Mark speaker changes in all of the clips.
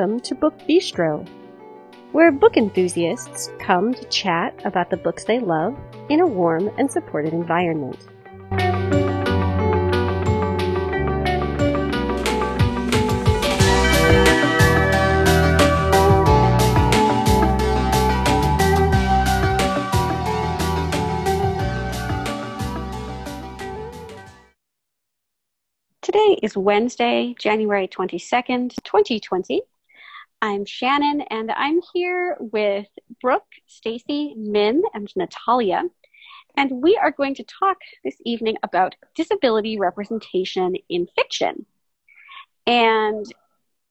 Speaker 1: Welcome to Book Bistro, where book enthusiasts come to chat about the books they love in a warm and supportive environment. Today is Wednesday, January 22nd, 2020. I'm Shannon and I'm here with Brooke, Stacy, Min, and Natalia. And we are going to talk this evening about disability representation in fiction. And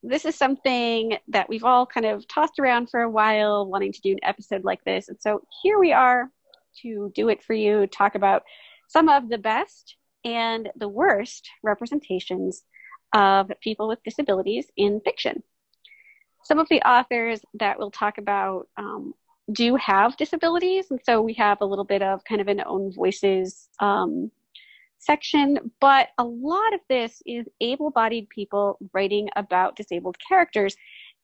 Speaker 1: this is something that we've all kind of tossed around for a while, wanting to do an episode like this. And so here we are to do it for you, talk about some of the best and the worst representations of people with disabilities in fiction. Some of the authors that we'll talk about um, do have disabilities, and so we have a little bit of kind of an own voices um, section, but a lot of this is able bodied people writing about disabled characters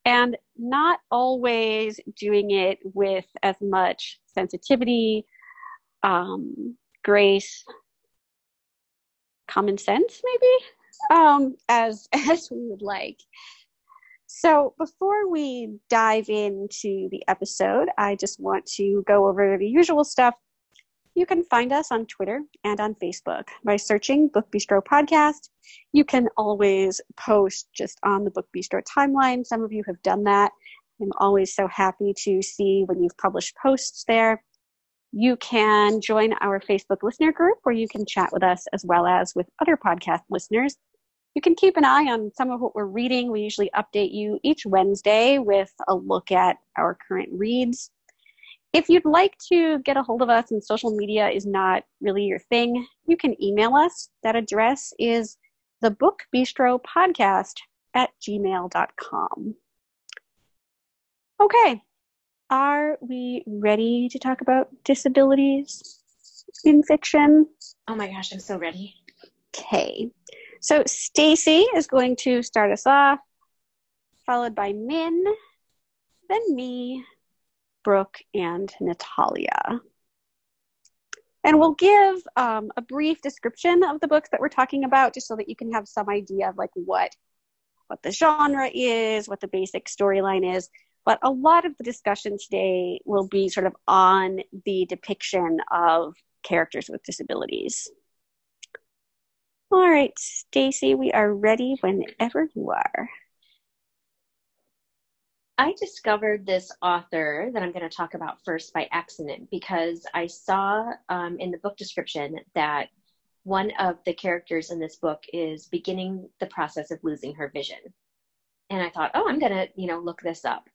Speaker 1: and not always doing it with as much sensitivity, um, grace, common sense maybe um, as as we would like so before we dive into the episode i just want to go over the usual stuff. You can find us on twitter and on facebook by searching book bistro podcast. You can always post just on the book bistro timeline. Some of you have done that. I'm always so happy to see when you've published posts there. You can join our Facebook listener group where you can chat with us as well as with other podcast listeners. You can keep an eye on some of what we're reading. We usually update you each Wednesday with a look at our current reads. If you'd like to get a hold of us and social media is not really your thing, you can email us. That address is the book bistro podcast at gmail.com. Okay, are we ready to talk about disabilities in fiction?
Speaker 2: Oh my gosh, I'm so ready.
Speaker 1: Okay. So Stacy is going to start us off, followed by Min, then me, Brooke, and Natalia. And we'll give um, a brief description of the books that we're talking about, just so that you can have some idea of like what what the genre is, what the basic storyline is. But a lot of the discussion today will be sort of on the depiction of characters with disabilities. All right, Stacy, we are ready whenever you are.
Speaker 2: I discovered this author that I'm going to talk about first by accident because I saw um, in the book description that one of the characters in this book is beginning the process of losing her vision. And I thought, oh, I'm going to, you know, look this up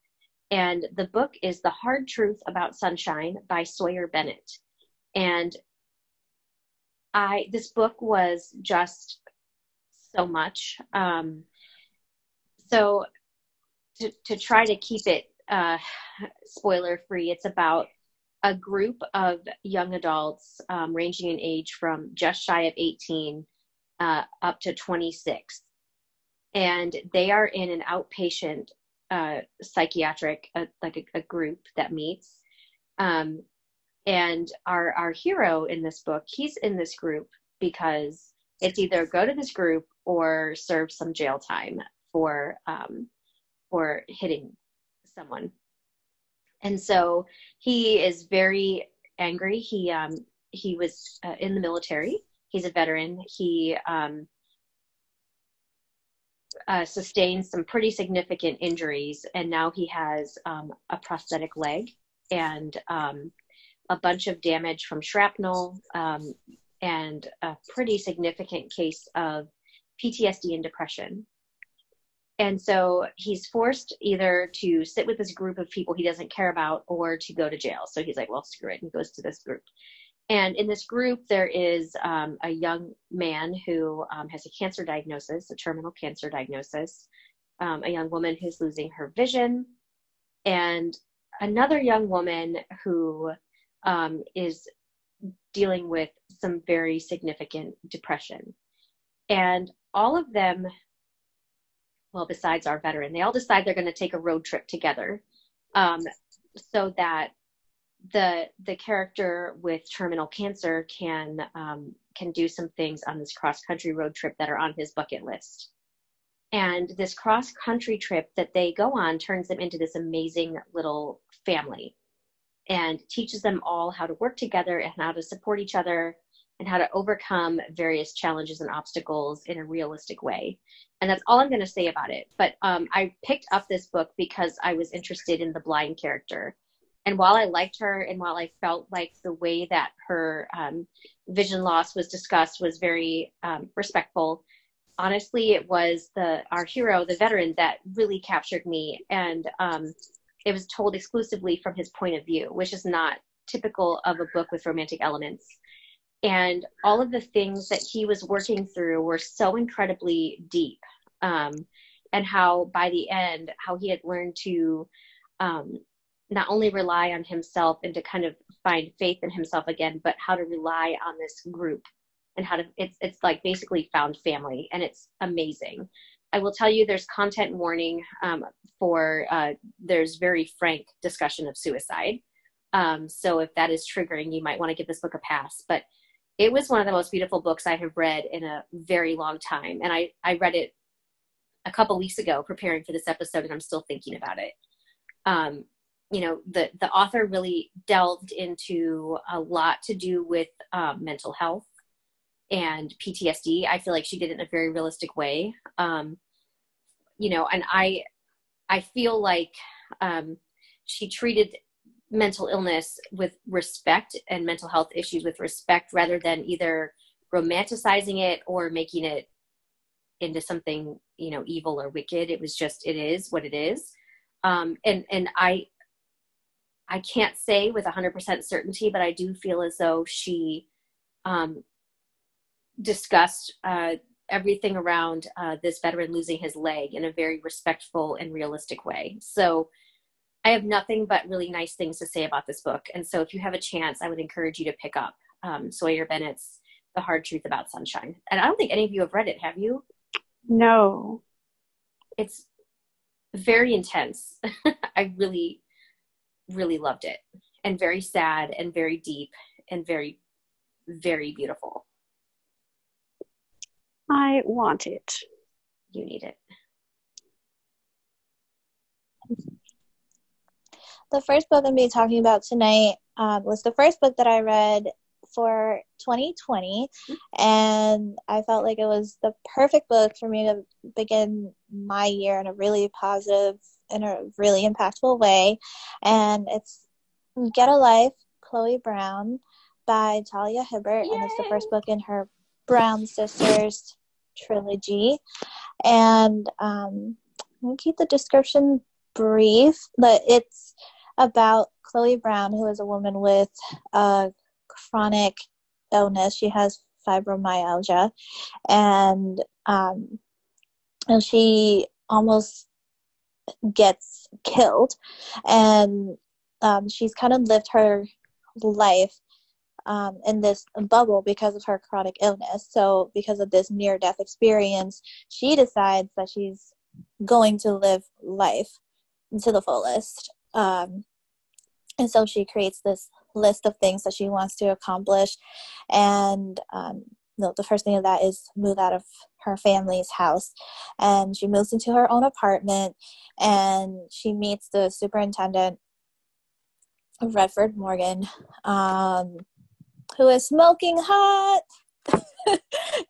Speaker 2: and the book is The Hard Truth About Sunshine by Sawyer Bennett. And I this book was just so much. Um, so to to try to keep it uh, spoiler free, it's about a group of young adults um, ranging in age from just shy of 18 uh, up to 26 and they are in an outpatient uh, psychiatric, uh, like a, a, group that meets. Um, and our our hero in this book, he's in this group because it's either go to this group or serve some jail time for um, for hitting someone. And so he is very angry. He um, he was uh, in the military. He's a veteran. He um, uh, sustained some pretty significant injuries, and now he has um, a prosthetic leg and um, a bunch of damage from shrapnel um, and a pretty significant case of PTSD and depression. And so he's forced either to sit with this group of people he doesn't care about or to go to jail. So he's like, well, screw it. And goes to this group. And in this group, there is um, a young man who um, has a cancer diagnosis, a terminal cancer diagnosis, um, a young woman who's losing her vision, and another young woman who um, is dealing with some very significant depression. And all of them well, besides our veteran, they all decide they're going to take a road trip together, um, so that the the character with terminal cancer can um, can do some things on this cross country road trip that are on his bucket list. And this cross country trip that they go on turns them into this amazing little family and teaches them all how to work together and how to support each other and how to overcome various challenges and obstacles in a realistic way. And that's all I'm going to say about it. But um, I picked up this book because I was interested in the blind character. And while I liked her and while I felt like the way that her um, vision loss was discussed was very um, respectful, honestly, it was the our hero, the veteran, that really captured me. And um, it was told exclusively from his point of view, which is not typical of a book with romantic elements. And all of the things that he was working through were so incredibly deep um, and how by the end how he had learned to um, not only rely on himself and to kind of find faith in himself again but how to rely on this group and how to it's it's like basically found family and it's amazing i will tell you there's content warning um, for uh, there's very frank discussion of suicide um, so if that is triggering you might want to give this book a pass but it was one of the most beautiful books I have read in a very long time. And I, I read it a couple weeks ago preparing for this episode, and I'm still thinking about it. Um, you know, the, the author really delved into a lot to do with um, mental health and PTSD. I feel like she did it in a very realistic way. Um, you know, and I, I feel like um, she treated mental illness with respect and mental health issues with respect rather than either romanticizing it or making it into something you know evil or wicked it was just it is what it is um, and and i i can't say with 100% certainty but i do feel as though she um, discussed uh, everything around uh, this veteran losing his leg in a very respectful and realistic way so I have nothing but really nice things to say about this book. And so if you have a chance, I would encourage you to pick up um, Sawyer Bennett's The Hard Truth About Sunshine. And I don't think any of you have read it, have you?
Speaker 1: No.
Speaker 2: It's very intense. I really, really loved it. And very sad and very deep and very, very beautiful.
Speaker 1: I want it.
Speaker 2: You need it.
Speaker 3: the first book I'm going to be talking about tonight um, was the first book that I read for 2020 and I felt like it was the perfect book for me to begin my year in a really positive in a really impactful way and it's Get a Life Chloe Brown by Talia Hibbert Yay! and it's the first book in her Brown Sisters trilogy. And um, I'll keep the description brief but it's about Chloe Brown, who is a woman with a chronic illness. She has fibromyalgia, and um, and she almost gets killed, and um, she's kind of lived her life um, in this bubble because of her chronic illness. So, because of this near death experience, she decides that she's going to live life to the fullest. Um, and so she creates this list of things that she wants to accomplish and um, the, the first thing of that is move out of her family's house and she moves into her own apartment and she meets the superintendent redford morgan um, who is smoking hot.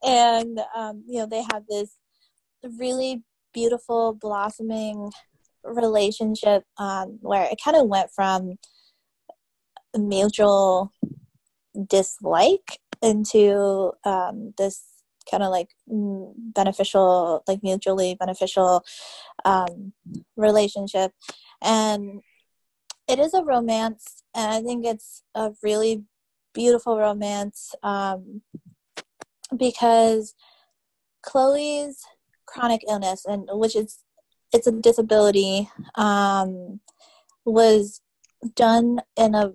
Speaker 3: And um, you know they have this really beautiful blossoming relationship um, where it kind of went from mutual dislike into um, this kind of like beneficial like mutually beneficial um, relationship. And it is a romance and i think it's a really beautiful romance um, because chloe's chronic illness and which is it's a disability um, was done in a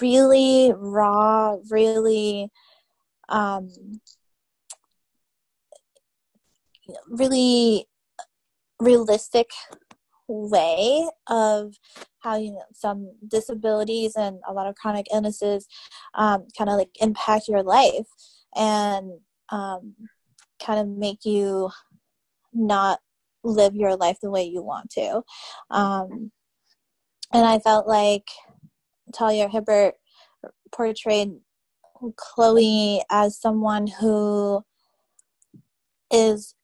Speaker 3: really raw, really um, really realistic way of how you know some disabilities and a lot of chronic illnesses um, kind of like impact your life and um, kind of make you not live your life the way you want to. Um, and i felt like talia hibbert portrayed chloe as someone who is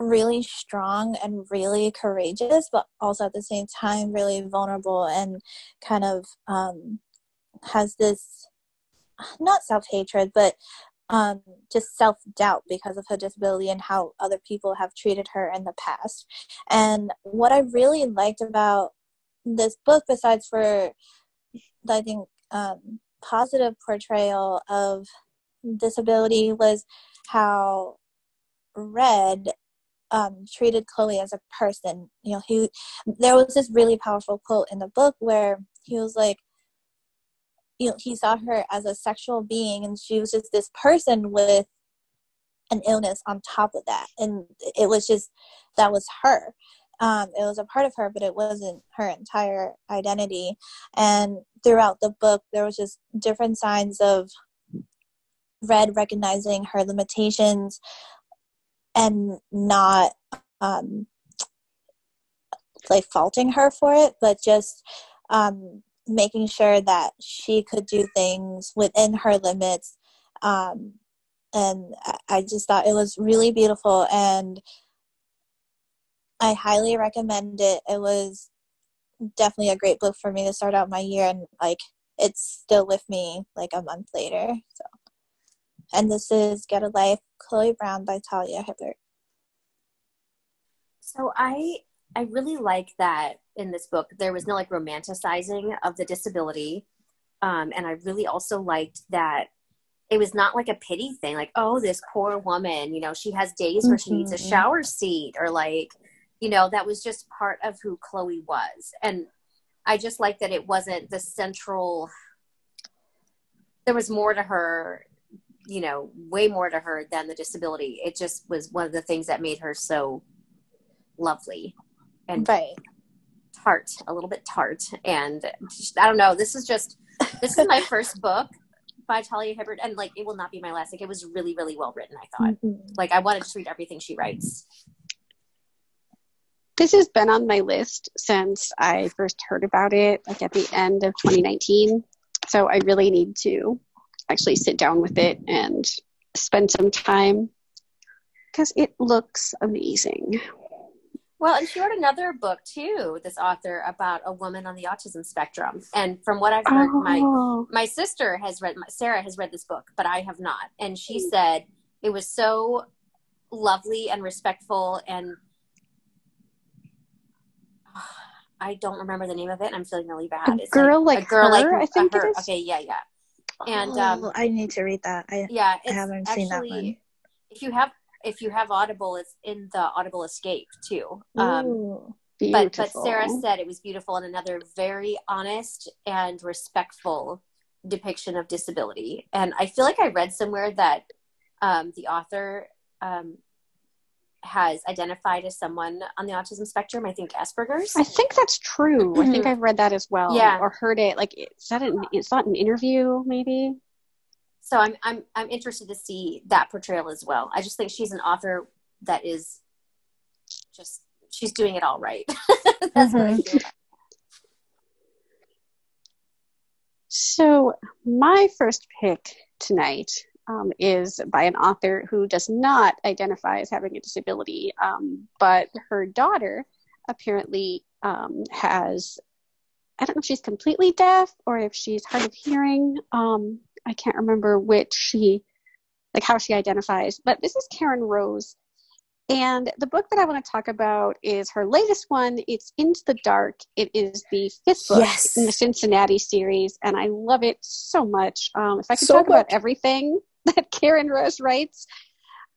Speaker 3: really strong and really courageous, but also at the same time really vulnerable and kind of um, has this not self hatred, but um, just self doubt because of her disability and how other people have treated her in the past. And what I really liked about this book, besides for I think um, positive portrayal of disability, was how Red um, treated Chloe as a person. You know, he there was this really powerful quote in the book where he was like, you know, he saw her as a sexual being, and she was just this person with an illness on top of that, and it was just that was her. Um, it was a part of her, but it wasn't her entire identity. And throughout the book, there was just different signs of Red recognizing her limitations, and not um, like faulting her for it, but just um, making sure that she could do things within her limits. Um, and I just thought it was really beautiful, and I highly recommend it. It was definitely a great book for me to start out my year, and like it's still with me like a month later. So and this is Get a Life, Chloe Brown by Talia Hibbert.
Speaker 2: So I I really like that in this book there was no like romanticizing of the disability, um, and I really also liked that it was not like a pity thing, like oh this poor woman, you know she has days where mm-hmm. she needs a mm-hmm. shower seat, or like you know that was just part of who Chloe was, and I just like that it wasn't the central. There was more to her you know, way more to her than the disability. It just was one of the things that made her so lovely and
Speaker 3: right.
Speaker 2: tart, a little bit tart. And I don't know, this is just, this is my first book by Talia Hibbert, and like it will not be my last. Like it was really, really well written. I thought, mm-hmm. like I wanted to read everything she writes.
Speaker 1: This has been on my list since I first heard about it, like at the end of 2019. So I really need to actually sit down with it and spend some time because it looks amazing.
Speaker 2: Well, and she wrote another book too, this author about a woman on the autism spectrum. And from what I've heard, oh. my my sister has read Sarah has read this book, but I have not. And she mm. said it was so lovely and respectful and I don't remember the name of it. And I'm feeling really bad.
Speaker 1: A it's girl like, like a girl her, like I think her.
Speaker 2: Okay, yeah, yeah and
Speaker 3: oh, um, I need to read that. I yeah, I haven't actually, seen that one.
Speaker 2: If you have if you have Audible, it's in the Audible Escape too. Um, Ooh, but but Sarah said it was beautiful and another very honest and respectful depiction of disability. And I feel like I read somewhere that um, the author um, has identified as someone on the autism spectrum. I think Asperger's.
Speaker 1: I think that's true. Mm-hmm. I think mm-hmm. I've read that as well.
Speaker 2: Yeah.
Speaker 1: Or heard it. Like, is that an, is that an interview maybe?
Speaker 2: So I'm, I'm, I'm interested to see that portrayal as well. I just think she's an author that is just, she's doing it all right. that's mm-hmm. what I mm-hmm. feel.
Speaker 1: So my first pick tonight um, is by an author who does not identify as having a disability, um, but her daughter apparently um, has. I don't know if she's completely deaf or if she's hard of hearing. Um, I can't remember which she, like how she identifies. But this is Karen Rose, and the book that I want to talk about is her latest one. It's Into the Dark. It is the fifth book yes. in the Cincinnati series, and I love it so much. Um, if I could so talk much. about everything that Karen Rose writes,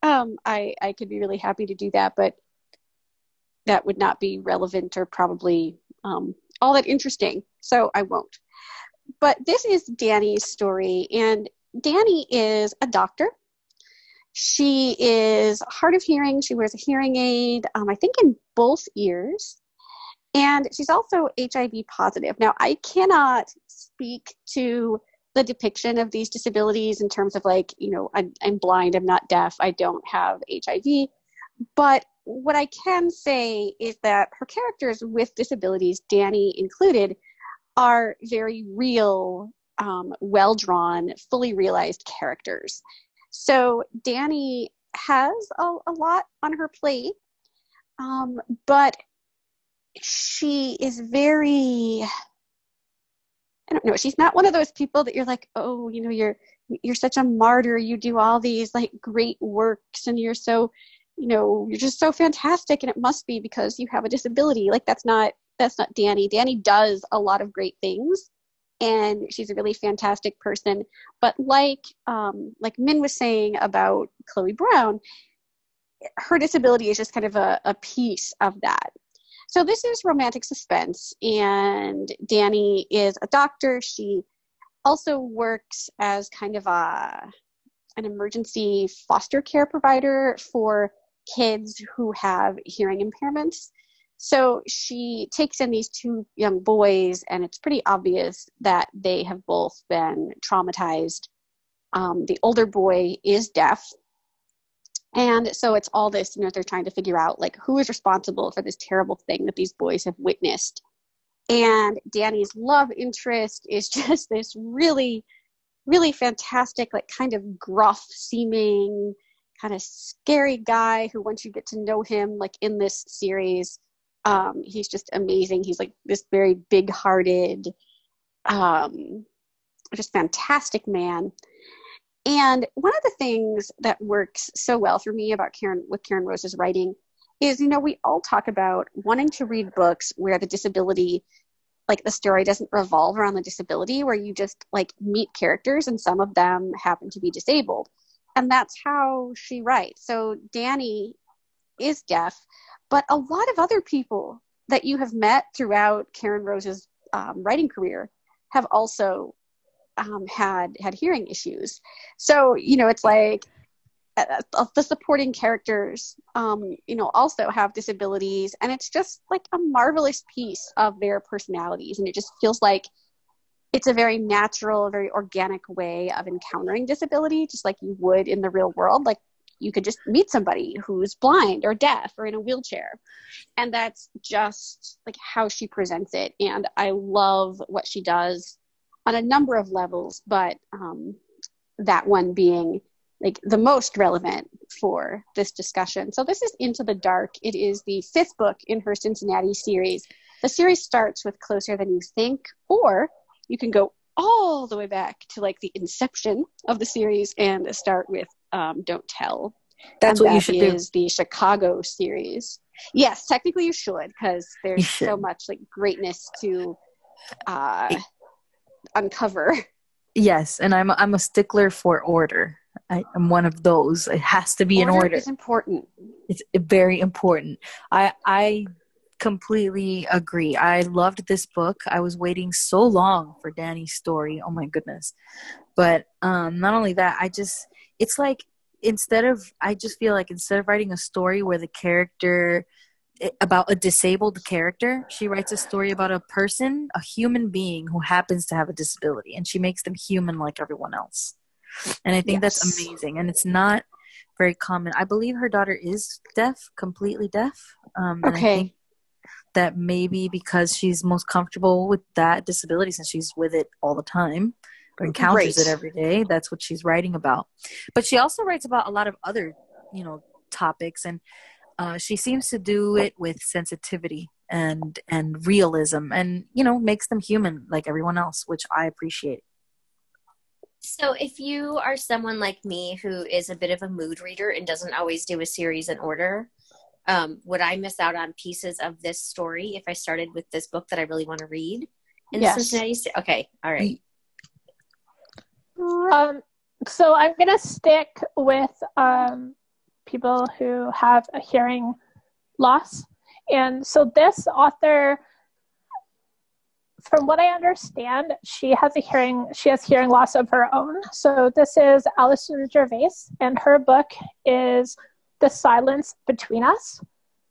Speaker 1: um, I I could be really happy to do that, but that would not be relevant or probably um, all that interesting, so I won't. But this is Dani's story, and Dani is a doctor, She is hard of hearing. She wears a hearing aid, um, I think, in both ears. And she's also HIV positive. Now, I cannot speak to the depiction of these disabilities in terms of like, you know, I'm, I'm blind, I'm not deaf, I don't have HIV. But what I can say is that her characters with disabilities, Dani included, are very real, um, well drawn, fully realized characters. So Dani has a, a lot on her plate, um, but she is very I don't know. She's not one of those people that you're like, oh, you know, you're you're such a martyr. You do all these like great works, and you're so, you know, you're just so fantastic, and it must be because you have a disability. Like that's not that's not Dani. Dani does a lot of great things, and she's a really fantastic person. But like um, like Min was saying about Chloe Brown, her disability is just kind of a, a piece of that. So this is romantic suspense, and Dani is a doctor. She also works as kind of a an emergency foster care provider for kids who have hearing impairments. So she takes in these two young boys, and it's pretty obvious that they have both been traumatized. Um, the older boy is deaf, and so it's all this, you know, they're trying to figure out like who is responsible for this terrible thing that these boys have witnessed. And Dani's love interest is just this really, really fantastic, like kind of gruff seeming, kind of scary guy who, once you get to know him, like in this series, um, he's just amazing. He's like this very big hearted, um, just fantastic man. And one of the things that works so well for me about Karen with Karen Rose's writing is, you know, we all talk about wanting to read books where the disability, like the story doesn't revolve around the disability, where you just like meet characters and some of them happen to be disabled. And that's how she writes. So Dani is deaf, but a lot of other people that you have met throughout Karen Rose's um, writing career have also um, had had hearing issues. So you know, it's like uh, uh, the supporting characters, um, you know, also have disabilities, and it's just like a marvelous piece of their personalities, and it just feels like it's a very natural, very organic way of encountering disability, just like you would in the real world. Like you could just meet somebody who's blind or deaf or in a wheelchair. And that's just like how she presents it. And I love what she does on a number of levels, but um, that one being like the most relevant for this discussion. So this is Into the Dark. It is the fifth book in her Cincinnati series. The series starts with Closer Than You Think, or you can go all the way back to like the inception of the series and start with um, Don't Tell.
Speaker 4: That's and what that you should
Speaker 1: is do. the Chicago series. Yes, technically you should because there's so much like greatness to uh, uncover.
Speaker 4: Yes, and I'm I'm a stickler for order. I, am one of those. It has to be
Speaker 1: order
Speaker 4: in order.
Speaker 1: It's important.
Speaker 4: It's very important. I I completely agree. I loved this book. I was waiting so long for Dani's story. Oh my goodness. But um not only that, I just it's like instead of I just feel like instead of writing a story where the character about a disabled character. She writes a story about a person, a human being who happens to have a disability, and she makes them human like everyone else. And I think yes. that's amazing. And it's not very common. I believe her daughter is deaf, completely deaf. Um,
Speaker 1: okay.
Speaker 4: that maybe because she's most comfortable with that disability since she's with it all the time or encounters Great. it every day, that's what she's writing about. But she also writes about a lot of other, you know, topics and uh, she seems to do it with sensitivity and and realism and you know makes them human like everyone else which i appreciate.
Speaker 2: So if you are someone like me who is a bit of a mood reader and doesn't always do a series in order um, would i miss out on pieces of this story if i started with this book that i really want to read? In yes. cincinnati okay all right.
Speaker 5: Um, so i'm gonna stick with um, people who have a hearing loss. And so this author from what I understand, she has a hearing she has hearing loss of her own. So this is Alison Gervais, and her book is The Silence Between Us.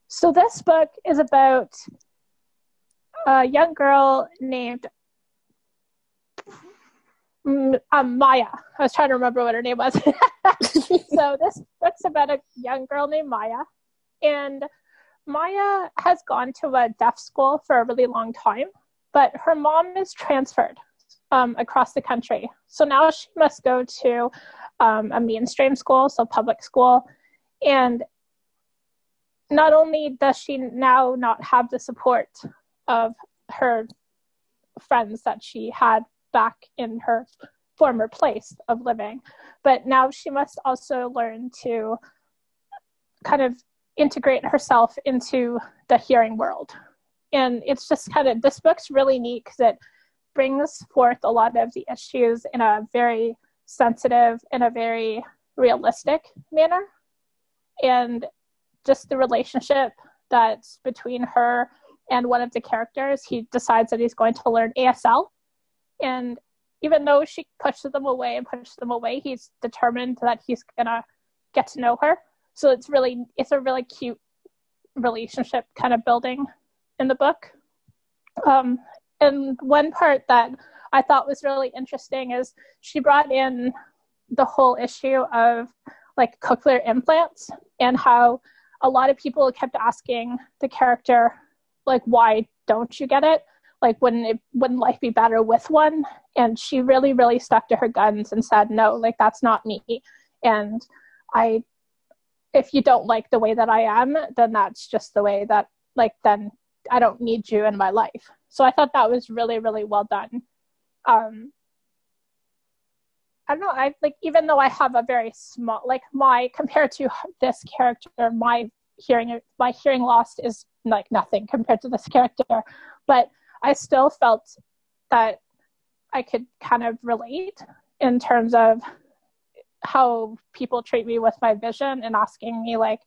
Speaker 5: So this book is about a young girl named um, Maya. I was trying to remember what her name was. so this book's about a young girl named Maya, and Maya has gone to a deaf school for a really long time, but her mom is transferred um, across the country. So now she must go to um, a mainstream school, so public school, and not only does she now not have the support of her friends that she had back in her former place of living. But now she must also learn to kind of integrate herself into the hearing world. And it's just kind of, this book's really neat because it brings forth a lot of the issues in a very sensitive and a very realistic manner. And just the relationship that's between her and one of the characters, he decides that he's going to learn ASL and even though she pushes them away and pushes them away, he's determined that he's gonna get to know her. So it's really it's a really cute relationship kind of building in the book. Um, and one part that I thought was really interesting is she brought in the whole issue of like cochlear implants and how a lot of people kept asking the character like why don't you get it like wouldn't it wouldn't life be better with one and she really really stuck to her guns and said no like that's not me and i if you don't like the way that i am then that's just the way that like then i don't need you in my life so i thought that was really really well done um I don't know. I like even though I have a very small like my compared to this character, my hearing my hearing loss is like nothing compared to this character. But I still felt that I could kind of relate in terms of how people treat me with my vision and asking me like,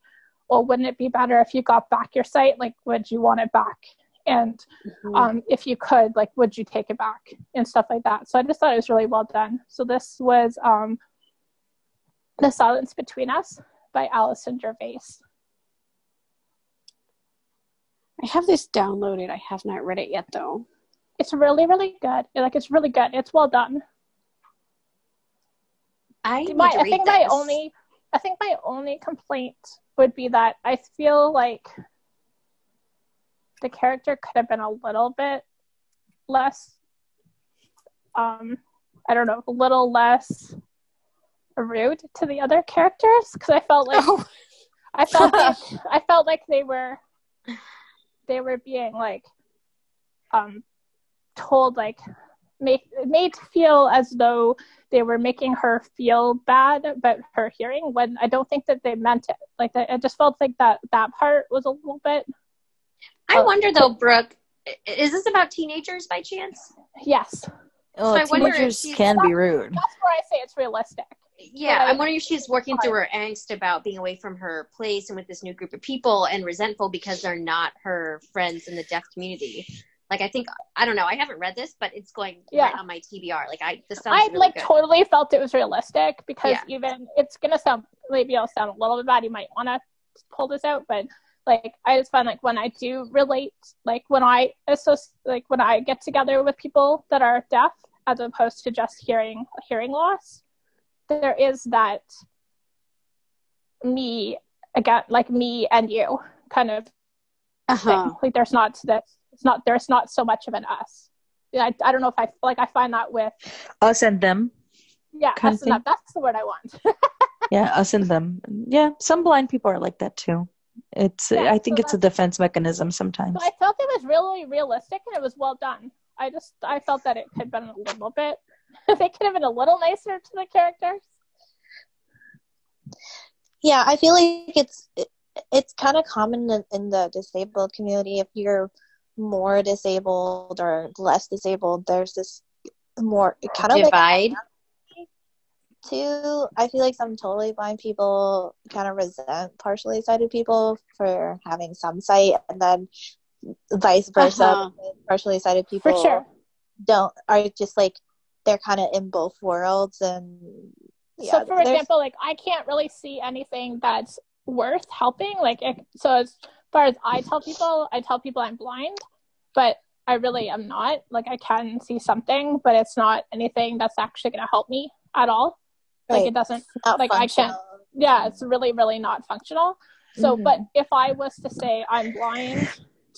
Speaker 5: well, wouldn't it be better if you got back your sight? Like, would you want it back? And mm-hmm. um, if you could, like, would you take it back and stuff like that? So I just thought it was really well done. So this was um, The Silence Between Us by Alison Gervais.
Speaker 1: I have this downloaded. I have not read it yet though.
Speaker 5: It's really, really good. Like it's really good. It's well done.
Speaker 2: I
Speaker 5: my, I think this. my only I think my only complaint would be that I feel like the character could have been a little bit less um I don't know, a little less rude to the other characters because I felt like oh. I felt like I felt like they were they were being like um told like make made to feel as though they were making her feel bad about her hearing when I don't think that they meant it. Like I just felt like that that part was a little bit.
Speaker 2: I uh, wonder though, Brooke, is this about teenagers by chance?
Speaker 5: Yes.
Speaker 4: Oh, so teenagers can be rude.
Speaker 5: That's where I say it's realistic.
Speaker 2: Yeah, I'm wondering if she's working through her angst about being away from her place and with this new group of people and resentful because they're not her friends in the deaf community. Like I think I don't know. I haven't read this, but it's going yeah. right on my TBR. Like I, this sounds. I really
Speaker 5: like
Speaker 2: good.
Speaker 5: totally felt it was realistic because yeah. even it's gonna sound maybe I'll sound a little bit bad. You might want to pull this out, but like I just find like when I do relate, like when I associate, like when I get together with people that are deaf as opposed to just hearing hearing loss, there is that me again like me and you kind of uh-huh. thing. like there's not that it's not there's not so much of an us. I, I don't know if i like i find that with
Speaker 4: us and them
Speaker 5: yeah us and them. that's the word i want.
Speaker 4: Yeah us and them. Yeah some blind people are like that too. It's yeah, i think so it's a defense mechanism sometimes.
Speaker 5: So i felt it was really realistic and it was well done. I just i felt that it had been a little bit they could have been a little nicer to the characters.
Speaker 3: Yeah, I feel like it's it's kind of common in, in the disabled community. If you're more disabled or less disabled, there's this more kind of
Speaker 2: divide. Like,
Speaker 3: too, I feel like some totally blind people kind of resent partially sighted people for having some sight, and then vice versa. Uh-huh. Partially sighted people
Speaker 5: for sure
Speaker 3: don't are just like they're kind of in both worlds and
Speaker 5: yeah, so for example like i can't really see anything that's worth helping like it, so as far as i tell people i tell people i'm blind but i really am not like i can see something but it's not anything that's actually going to help me at all right. like it doesn't like i can't yeah it's really really not functional so mm-hmm. but if i was to say i'm blind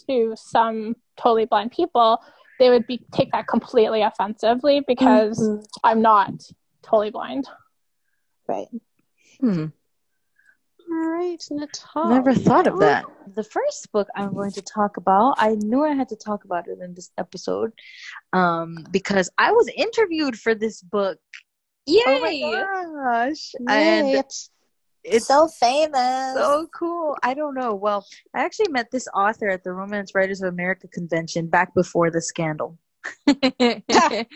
Speaker 5: to some totally blind people they would be take that completely offensively because mm-hmm. I'm not totally blind.
Speaker 3: Right.
Speaker 4: Hmm.
Speaker 1: All right, Natalia.
Speaker 4: Never thought of that. The first book I'm going to talk about, I knew I had to talk about it in this episode, um, because I was interviewed for this book.
Speaker 1: Yay!
Speaker 4: Oh my gosh!
Speaker 3: Yay, and it's so famous.
Speaker 4: So cool. I don't know. Well, I actually met this author at the Romance Writers of America convention back before the scandal.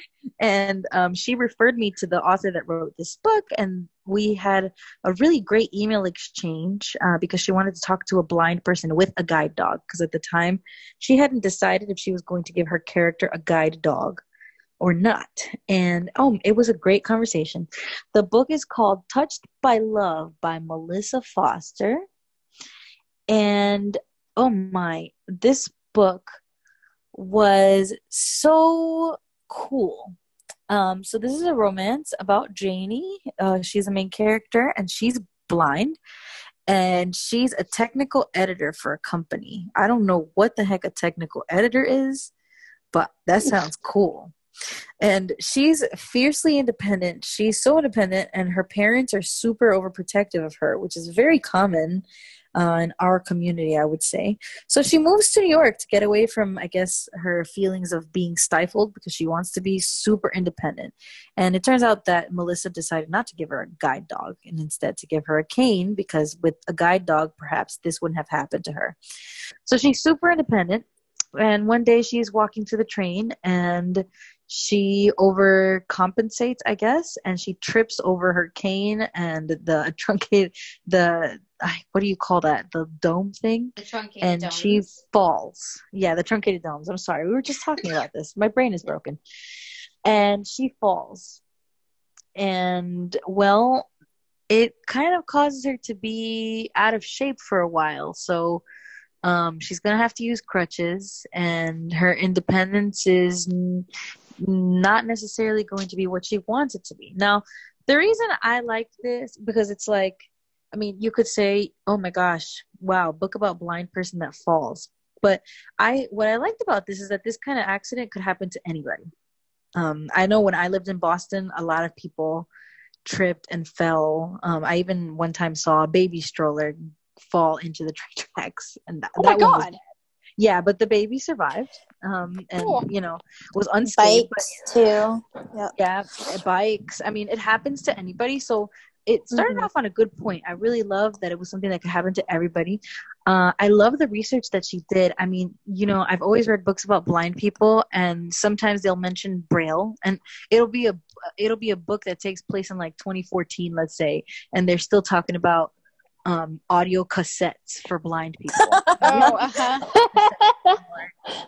Speaker 4: and um, she referred me to the author that wrote this book, and we had a really great email exchange uh, because she wanted to talk to a blind person with a guide dog. Because at the time, she hadn't decided if she was going to give her character a guide dog or not. And oh, it was a great conversation. The book is called Touched by Love by Melissa Foster. And oh my, this book was so cool. Um, so this is a romance about Janie. Uh, she's a main character and she's blind and she's a technical editor for a company. I don't know what the heck a technical editor is, but that sounds cool and she's fiercely independent. She's so independent and her parents are super overprotective of her which is very common uh, in our community i would say. So she moves to new york to get away from i guess her feelings of being stifled because she wants to be super independent. And it turns out that melissa decided not to give her a guide dog and instead to give her a cane because with a guide dog perhaps this wouldn't have happened to her. So she's super independent and one day she's walking to the train and she overcompensates, I guess, and she trips over her cane and the truncated the what do you call that? The dome thing.
Speaker 2: The truncated
Speaker 4: and
Speaker 2: domes.
Speaker 4: she falls. Yeah, the truncated domes. I'm sorry, we were just talking about this. My brain is broken, and she falls, and well, it kind of causes her to be out of shape for a while. So. Um, she's gonna have to use crutches, and her independence is not necessarily going to be what she wants it to be. Now, the reason I like this because it's like, I mean, you could say, "Oh my gosh, wow, book about blind person that falls." But I, what I liked about this is that this kind of accident could happen to anybody. Um, I know when I lived in Boston, a lot of people tripped and fell. Um, I even one time saw a baby stroller fall into the train tracks, and that,
Speaker 1: oh
Speaker 4: my
Speaker 1: god, was,
Speaker 4: yeah, but the baby survived. Um, and cool. you know was unscathed.
Speaker 3: Bikes too.
Speaker 4: Yep. Yeah, bikes. I mean, it happens to anybody. So it started mm-hmm. off on a good point. I really love that it was something that could happen to everybody. Uh, I love the research that she did. I mean, you know, I've always read books about blind people, and sometimes they'll mention Braille, and it'll be a it'll be a book that takes place in like 2014, let's say, and they're still talking about um, audio cassettes for blind people. oh, uh-huh.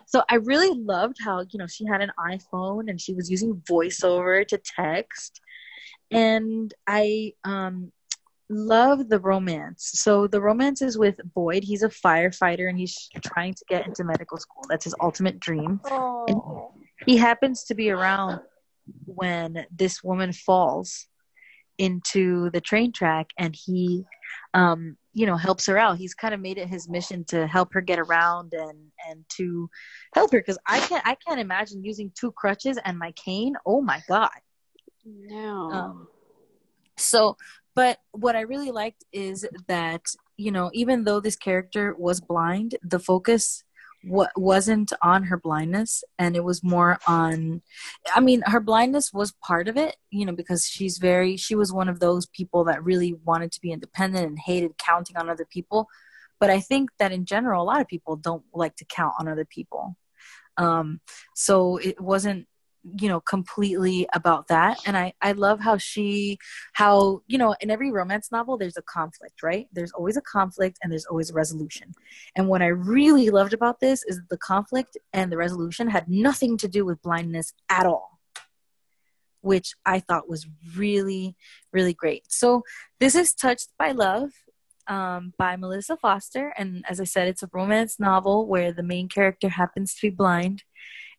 Speaker 4: so I really loved how you know she had an iPhone and she was using voiceover to text, and I um, love the romance. So the romance is with Boyd. He's a firefighter and he's trying to get into medical school. That's his ultimate dream.
Speaker 3: Oh.
Speaker 4: he happens to be around when this woman falls into the train track and he um, you know helps her out. He's kind of made it his mission to help her get around and and to help her because i can't i can't imagine using two crutches and my cane. Oh my god.
Speaker 1: No.
Speaker 4: Um, so but what i really liked is that you know even though this character was blind the focus what wasn't on her blindness and it was more on i mean her blindness was part of it you know because she's very she was one of those people that really wanted to be independent and hated counting on other people. But i think that in general a lot of people don't like to count on other people. Um so it wasn't you know completely about that. And i i love how she how you know in every romance novel there's a conflict right? There's always a conflict and there's always a resolution. And what i really loved about this is the conflict and the resolution had nothing to do with blindness at all which i thought was really really great. So this is touched by love um, by melissa foster. And as i said it's a romance novel where the main character happens to be blind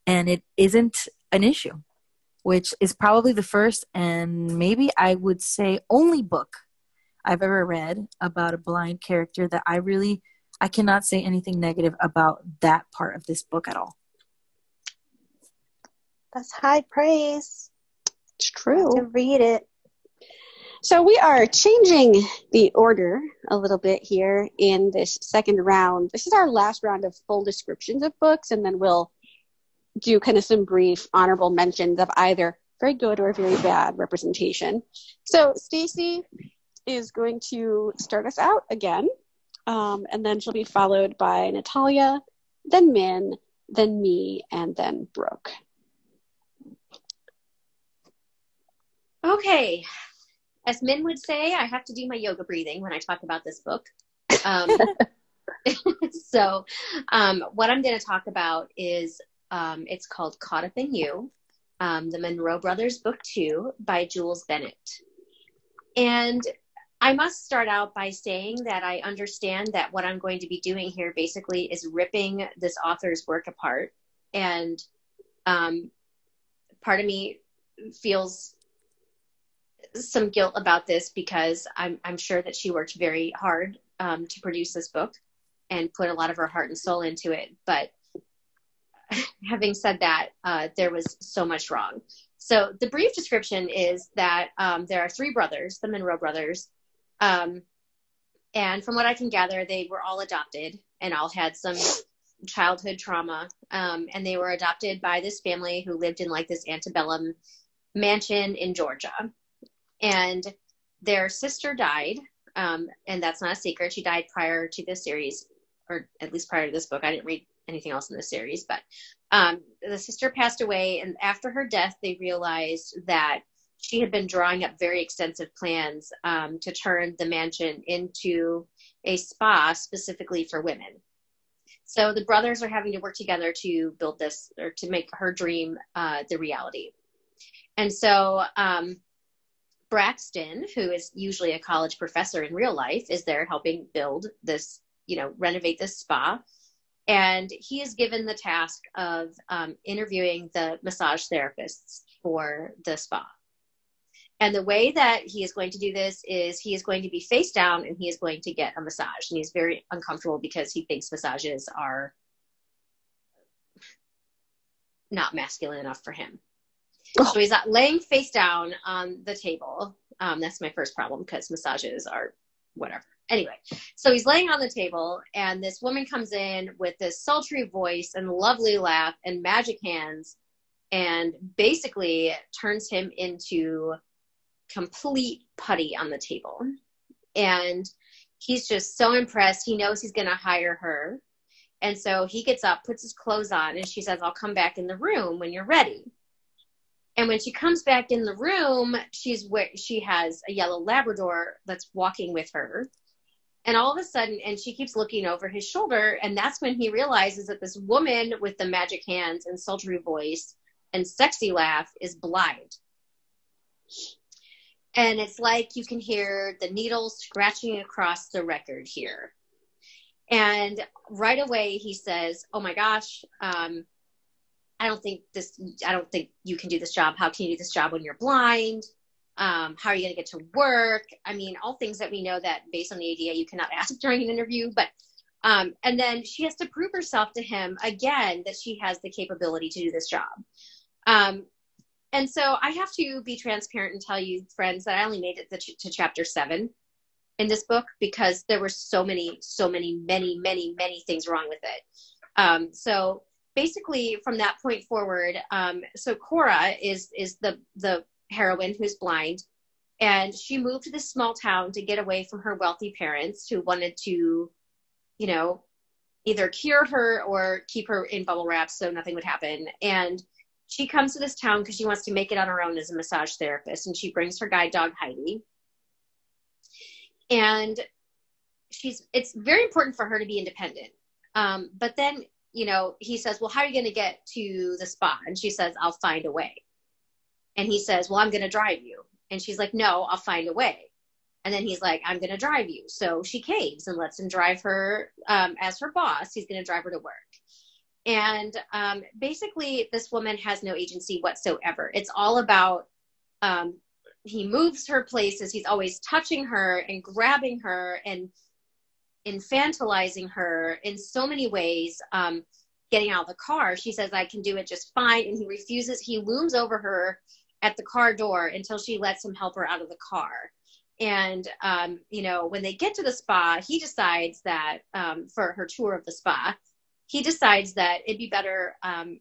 Speaker 4: and it isn't an issue, which is probably the first and maybe I would say only book I've ever read about a blind character that I really I cannot say anything negative about that part of this book at all.
Speaker 3: That's high praise.
Speaker 1: It's true.
Speaker 3: To read it.
Speaker 1: So we are changing the order a little bit here in this second round. This is our last round of full descriptions of books, and then we'll do kind of some brief honorable mentions of either very good or very bad representation. So Stacy is going to start us out again, um, and then she'll be followed by Natalia, then Min, then me, and then Brooke.
Speaker 2: Okay. As Min would say, I have to do my yoga breathing when I talk about this book. Um, so, um, what I'm going to talk about is um, it's called Caught Up in You, um, the Monroe Brothers Book Two by Jules Bennett. And I must start out by saying that I understand that what I'm going to be doing here basically is ripping this author's work apart. And um, part of me feels some guilt about this because I'm, I'm sure that she worked very hard um, to produce this book and put a lot of her heart and soul into it. But having said that, uh, there was so much wrong. So the brief description is that um, there are three brothers, the Monroe brothers, um, and from what I can gather, they were all adopted and all had some childhood trauma, um, and they were adopted by this family who lived in like this antebellum mansion in Georgia, and their sister died, um, and that's not a secret. She died prior to this series, or at least prior to this book. I didn't read anything else in the series, but um, the sister passed away, and after her death, they realized that she had been drawing up very extensive plans um, to turn the mansion into a spa specifically for women. So the brothers are having to work together to build this or to make her dream uh, the reality. And so um, Braxton, who is usually a college professor in real life, is there helping build this, you know, renovate this spa and he is given the task of um, interviewing the massage therapists for the spa. And the way that he is going to do this is he is going to be face down and he is going to get a massage. And he's very uncomfortable because he thinks massages are not masculine enough for him. Oh. So he's laying face down on the table. Um, that's my first problem because massages are whatever. Anyway, so he's laying on the table, and this woman comes in with this sultry voice and lovely laugh and magic hands, and basically turns him into complete putty on the table. And he's just so impressed. He knows he's going to hire her. And so he gets up, puts his clothes on, and she says, I'll come back in the room when you're ready. And when she comes back in the room, she's where she has a yellow Labrador that's walking with her. And all of a sudden, and she keeps looking over his shoulder, and that's when he realizes that this woman with the magic hands and sultry voice and sexy laugh is blind. And it's like you can hear the needles scratching across the record here. And right away, he says, Oh my gosh, um, I don't think this, I don't think you can do this job. How can you do this job when you're blind? Um, how are you going to get to work? I mean, all things that we know that based on the ADA, you cannot ask during an interview. But, um, and then she has to prove herself to him again that she has the capability to do this job. Um, and so I have to be transparent and tell you, friends, that I only made it to, to chapter seven in this book because there were so many, so many, many, many, many things wrong with it. Um, so basically from that point forward, um, so Cora is is the the heroine who's blind, and she moved to this small town to get away from her wealthy parents who wanted to, you know, either cure her or keep her in bubble wrap so nothing would happen. And she comes to this town because she wants to make it on her own as a massage therapist, and she brings her guide dog Heidi. And she's it's very important for her to be independent. Um, but then, you know, he says, Well, how are you going to get to the spa? And she says, I'll find a way. And he says, Well, I'm going to drive you. And she's like, No, I'll find a way. And then he's like, I'm going to drive you. So she caves and lets him drive her um, as her boss. He's going to drive her to work. And um, basically, this woman has no agency whatsoever. It's all about um, he moves her places. He's always touching her and grabbing her and infantilizing her in so many ways. Um, getting out of the car, she says, I can do it just fine. And he refuses. He looms over her at the car door until she lets him help her out of the car. And, um, you know, when they get to the spa, he decides that um, for her tour of the spa, he decides that it'd be better. Um,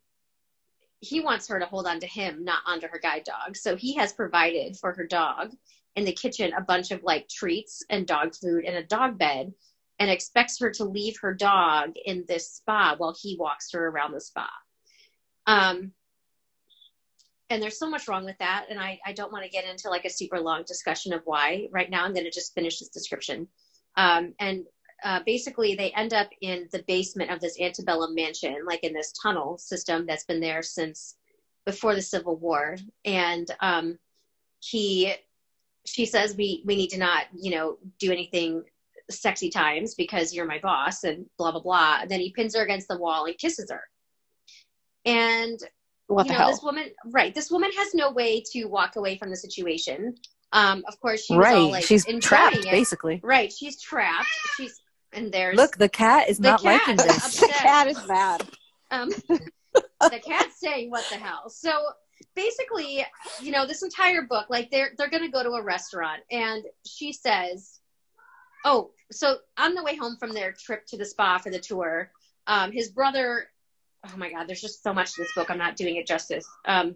Speaker 2: he wants her to hold on to him, not onto her guide dog. So he has provided for her dog in the kitchen a bunch of like treats and dog food and a dog bed and expects her to leave her dog in this spa while he walks her around the spa. Um, and there's so much wrong with that. And I, I don't want to get into like a super long discussion of why. Right now, I'm going to just finish this description. Um, and uh, basically, they end up in the basement of this antebellum mansion, like in this tunnel system that's been there since before the Civil War. And um, he, she says, we we need to not, you know, do anything sexy times because you're my boss, and blah blah blah. And then he pins her against the wall and kisses her. And
Speaker 1: what
Speaker 2: you
Speaker 1: the
Speaker 2: know,
Speaker 1: hell?
Speaker 2: this woman, right? This woman has no way to walk away from the situation. Um, of course, she was
Speaker 4: right.
Speaker 2: all like
Speaker 4: She's
Speaker 2: enjoying
Speaker 4: trapped,
Speaker 2: it.
Speaker 4: basically.
Speaker 2: Right, she's trapped. She's and there's
Speaker 4: Look, the cat is
Speaker 2: The
Speaker 4: not
Speaker 2: cat.
Speaker 4: liking this.
Speaker 1: the cat is mad.
Speaker 2: um, the cat's saying what the hell. So basically, you know, this entire book, like they're they're gonna go to a restaurant, and she says, "Oh, so on the way home from their trip to the spa for the tour, um, his brother." Oh my God, there's just so much to this book. I'm not doing it justice. Um,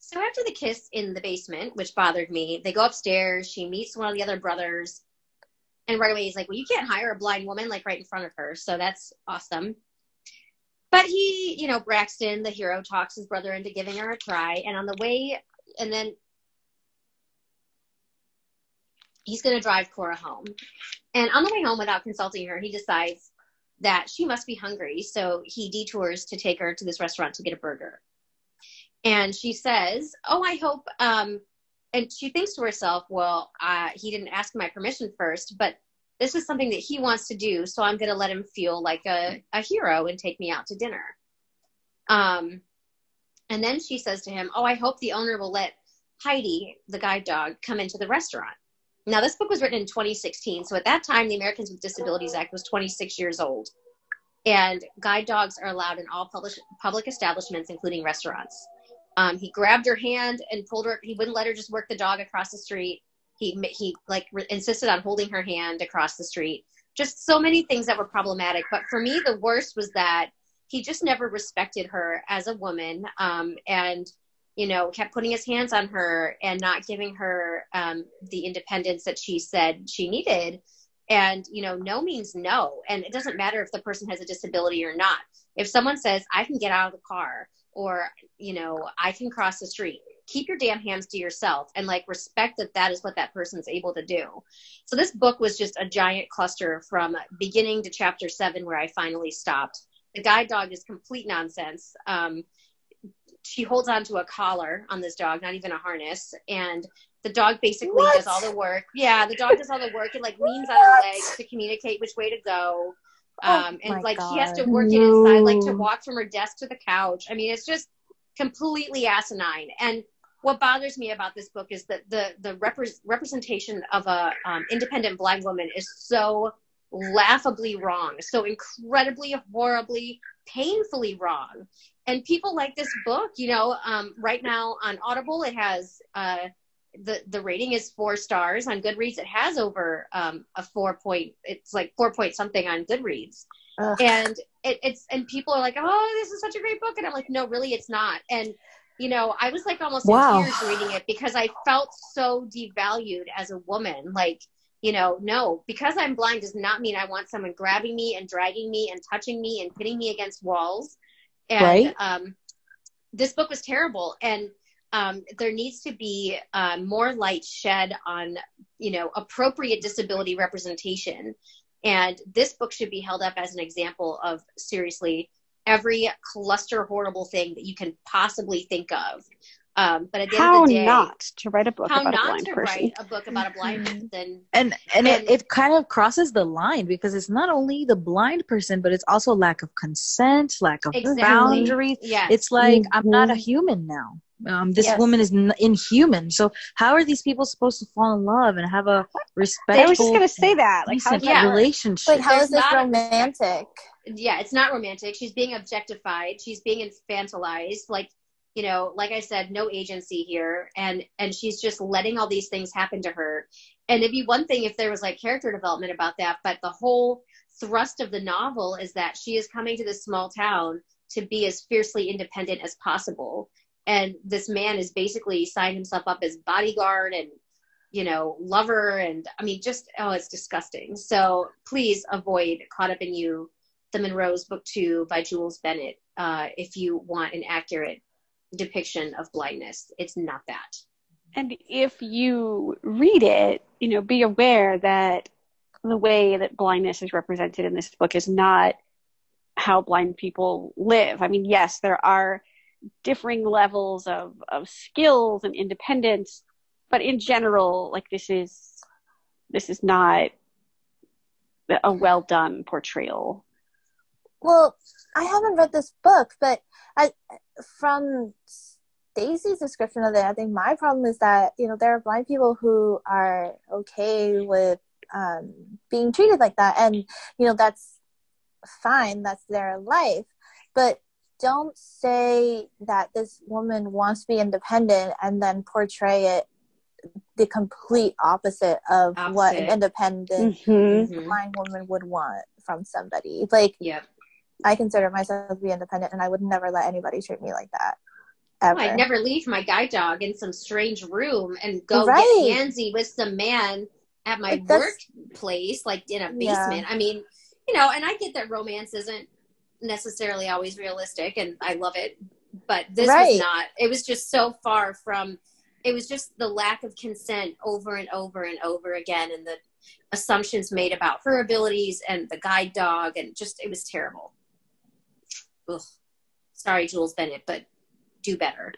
Speaker 2: so after the kiss in the basement, which bothered me, they go upstairs. She meets one of the other brothers, and right away he's like, "Well, you can't hire a blind woman like right in front of her." So that's awesome. But he, you know, Braxton, the hero, talks his brother into giving her a try. And on the way, and then he's going to drive Cora home. And on the way home, without consulting her, he decides that she must be hungry. So he detours to take her to this restaurant to get a burger. And she says, Oh, I hope. Um, and she thinks to herself, Well, uh, he didn't ask my permission first, but this is something that he wants to do. So I'm going to let him feel like a, a hero and take me out to dinner. Um, and then she says to him, Oh, I hope the owner will let Heidi, the guide dog, come into the restaurant. Now, this book was written in 2016. So at that time, the Americans with Disabilities Act was 26 years old. And guide dogs are allowed in all public, public establishments, including restaurants. Um, he grabbed her hand and pulled her. He wouldn't let her just work the dog across the street. He he like re- insisted on holding her hand across the street. Just so many things that were problematic. But for me, the worst was that he just never respected her as a woman, um, and you know kept putting his hands on her and not giving her um, the independence that she said she needed. And you know, no means no, and it doesn't matter if the person has a disability or not. If someone says, "I can get out of the car," or you know, "I can cross the street," keep your damn hands to yourself and like respect that that is what that person's able to do. So this book was just a giant cluster from beginning to chapter seven, where I finally stopped. The guide dog is complete nonsense. Um, she holds onto a collar on this dog, not even a harness, and the dog basically
Speaker 4: What?
Speaker 2: does all the work. Yeah, the dog does all the work It like leans on her legs to communicate which way to go.
Speaker 4: Oh
Speaker 2: Um, and
Speaker 4: my
Speaker 2: like she has to
Speaker 4: God.
Speaker 2: work it inside, like to walk from her desk to the couch. I mean, it's just completely asinine. And what bothers me about this book is that the the repre- representation of a um, independent blind woman is so laughably wrong, so incredibly, horribly, painfully wrong. And people like this book, you know, um, right now on Audible, it has uh, the the rating is four stars. On Goodreads, it has over um, a four point. It's like four point something on Goodreads
Speaker 4: Ugh.
Speaker 2: and it, it's and people are like oh this is such a great book and i'm like no really it's not and you know i was like almost
Speaker 4: Wow.
Speaker 2: in tears reading it because i felt so devalued as a woman like you know no because i'm blind does not mean i want someone grabbing me and dragging me and touching me and hitting me against walls. And
Speaker 4: Right.
Speaker 2: um this book was terrible. And um, there needs to be uh, more light shed on you know appropriate disability representation. And this book should be held up as an example of seriously every cluster horrible thing that you can possibly think of um, but at the
Speaker 1: how
Speaker 2: end of the day,
Speaker 1: not to write a book
Speaker 2: how
Speaker 1: about a blind
Speaker 2: to
Speaker 1: person?
Speaker 2: write a book about a blind
Speaker 3: Mhm.
Speaker 2: person?
Speaker 4: and and,
Speaker 2: And-
Speaker 4: it, it kind of crosses the line because it's not only the blind person but it's also lack of consent lack of
Speaker 2: Exactly.
Speaker 4: boundaries
Speaker 2: Yes.
Speaker 4: it's like i'm not a
Speaker 1: Mhm.
Speaker 4: human now um, this
Speaker 3: Yes.
Speaker 4: woman is n- inhuman so how are these people supposed to fall in love and have a respectful
Speaker 1: I was just gonna say that. Like, how
Speaker 4: decent
Speaker 1: does that work?
Speaker 4: relationship
Speaker 3: Like, how
Speaker 2: There's
Speaker 3: is this
Speaker 2: not a-
Speaker 3: romantic?
Speaker 2: yeah, it's not romantic. She's being objectified. She's being infantilized. Like, you know, like I said, no agency here, and and she's just letting all these things happen to her. And it'd be one thing if there was like character development about that, but the whole thrust of the novel is that she is coming to this small town to be as fiercely independent as possible. And this man is basically signed himself up as bodyguard and you know, lover and I mean just oh it's disgusting. So please avoid Caught Up in You, The Monroe's Book Two by Jules Bennett, uh, if you want an accurate depiction of blindness. It's not that.
Speaker 1: And if you read it, you know, be aware that the way that blindness is represented in this book is not how blind people live. I mean, yes, there are differing levels of, of skills and independence, but in general, like this is this is not a well done portrayal.
Speaker 3: Well, I haven't read this book, but I, from Daisy's description of it, I think my problem is that you know there are blind people who are okay with um, being treated like that, and you know that's fine. That's their life, but don't say that this woman wants to be independent and then portray it the complete opposite of what an independent
Speaker 1: Mm-hmm.
Speaker 2: Mhm.
Speaker 3: blind woman would want from somebody. Like
Speaker 2: Yep.
Speaker 3: I consider myself to be independent, and I would never let anybody treat me like that. Ever.
Speaker 2: I'd never leave my guide dog in some strange room and go
Speaker 3: Right.
Speaker 2: get handsy with some man at my
Speaker 3: Like,
Speaker 2: workplace, like in a
Speaker 3: Yeah.
Speaker 2: basement. I mean, you know, and I get that romance isn't necessarily always realistic, and I love it, but this
Speaker 3: Right.
Speaker 2: was not. It was just so far from. It was just the lack of consent over and over and over again, and the assumptions made about her abilities and the guide dog, and just it was terrible. Ugh. Sorry, Jules Bennett, but do better.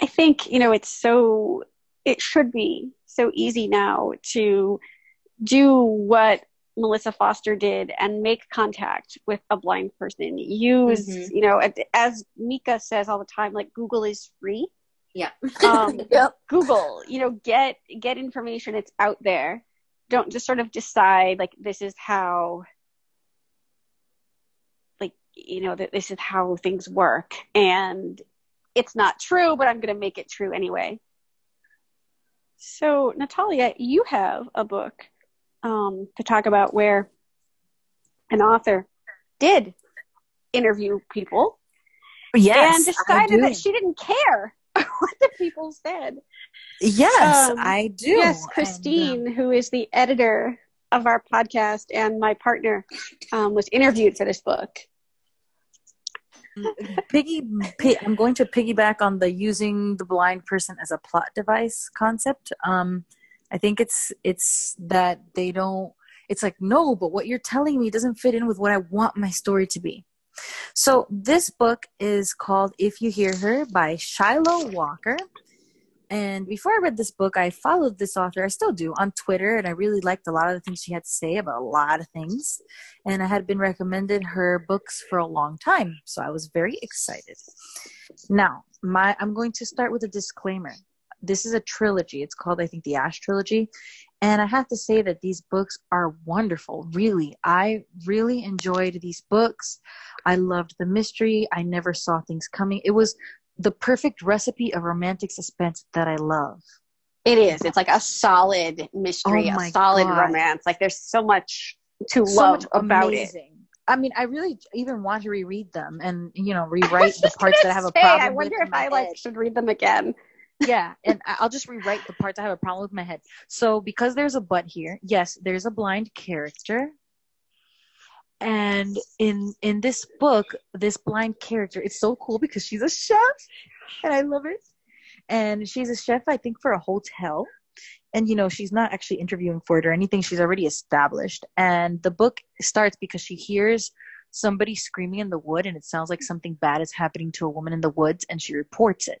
Speaker 1: I think, you know, it's so, it should be so easy now to do what Melissa Foster did and make contact with a blind person. Use,
Speaker 2: Mhm.
Speaker 1: you know, as Mika says all the time, like Google is free.
Speaker 2: Yeah.
Speaker 1: Um,
Speaker 3: Yep.
Speaker 1: Google, you know, get get information. It's out there. Don't just sort of decide like this is how, you know, that this is how things work, and it's not true, but I'm going to make it true anyway. So, Natalia, you have a book um, to talk about where an author did interview people
Speaker 4: yes
Speaker 1: and decided that she didn't care what the people said.
Speaker 4: yes
Speaker 1: Um,
Speaker 4: i do
Speaker 1: Yes,
Speaker 4: And, um,
Speaker 1: Christine, who is the editor of our podcast and my partner, um, was interviewed for this book.
Speaker 4: piggy pi- i'm going to piggyback on the using the blind person as a plot device concept. Um i think it's it's that they don't it's like no but what you're telling me doesn't fit in with what i want my story to be. So this book is called if you hear her by shiloh walker and before I read this book, I followed this author. I still do on Twitter, and I really liked a lot of the things she had to say about a lot of things. And I had been recommended her books for a long time, so I was very excited. Now, my I'm going to start with a disclaimer. This is a trilogy. It's called, I think, the Ash trilogy, and I have to say that these books are wonderful. Really, I really enjoyed these books. I loved the mystery. I never saw things coming. It was the perfect recipe of romantic suspense that I love.
Speaker 1: It is. It's like a solid mystery,
Speaker 4: Oh
Speaker 1: a solid
Speaker 4: God.
Speaker 1: romance. Like there's so much to
Speaker 4: So
Speaker 1: love
Speaker 4: much
Speaker 1: about it.
Speaker 4: I mean, I really even want to reread them and you know rewrite the parts that I have a problem
Speaker 1: I wonder if I like should read them again.
Speaker 4: yeah, and I'll just rewrite the parts I have a problem with my head. So because there's a but here, yes, there's a blind character. And in in this book this blind character it's so cool because she's a chef and i love it. And she's a chef i think for a hotel. And you know she's not actually interviewing for it or anything. She's already established. And the book starts because she hears somebody screaming in the wood and it sounds like something bad is happening to a woman in the woods and she reports it.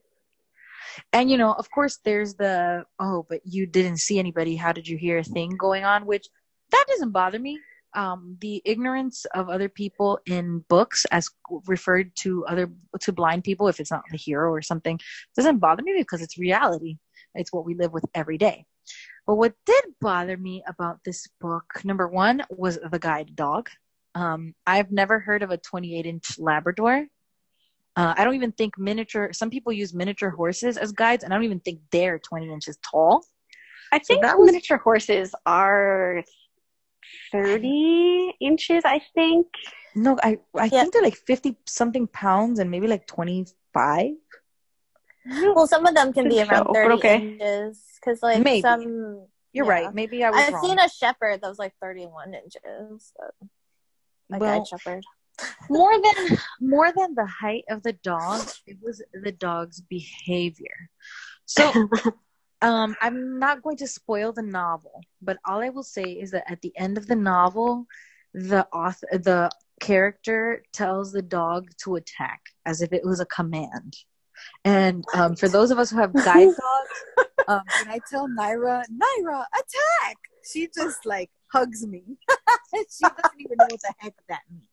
Speaker 4: And you know of course there's the oh but you didn't see anybody. How did you hear a thing going on? which that doesn't bother me um, the ignorance of other people in books as referred to other to blind people if it's not the hero or something doesn't bother me because it's reality. It's what we live with every day. But what did bother me about this book number one was the guide dog. Um, i've never heard of a 28 inch labrador. Uh, i don't even think miniature some people use miniature horses as guides and i don't even think they're 20 inches tall.
Speaker 1: I think
Speaker 4: that was-
Speaker 1: miniature horses are 30 inches, I think.
Speaker 4: no i i
Speaker 3: Yeah.
Speaker 4: think they're like 50 something pounds and maybe like 25
Speaker 3: Well, some of them can be around
Speaker 1: so,
Speaker 3: 30
Speaker 1: okay.
Speaker 3: inches because, like,
Speaker 4: Maybe.
Speaker 3: some.
Speaker 4: you're
Speaker 3: Yeah.
Speaker 4: right maybe i was
Speaker 3: I've
Speaker 4: wrong.
Speaker 3: seen a shepherd that was like 31 inches. So, a
Speaker 4: Well,
Speaker 3: guide shepherd.
Speaker 4: more than more than the height of the dog it was the dog's behavior so um i'm not going to spoil the novel but all i will say is that at the end of the novel the author the character tells the dog to attack as if it was a command. And um, for those of us who have guide dogs um, when i tell naira naira attack she just like hugs me. She doesn't even know what the heck that means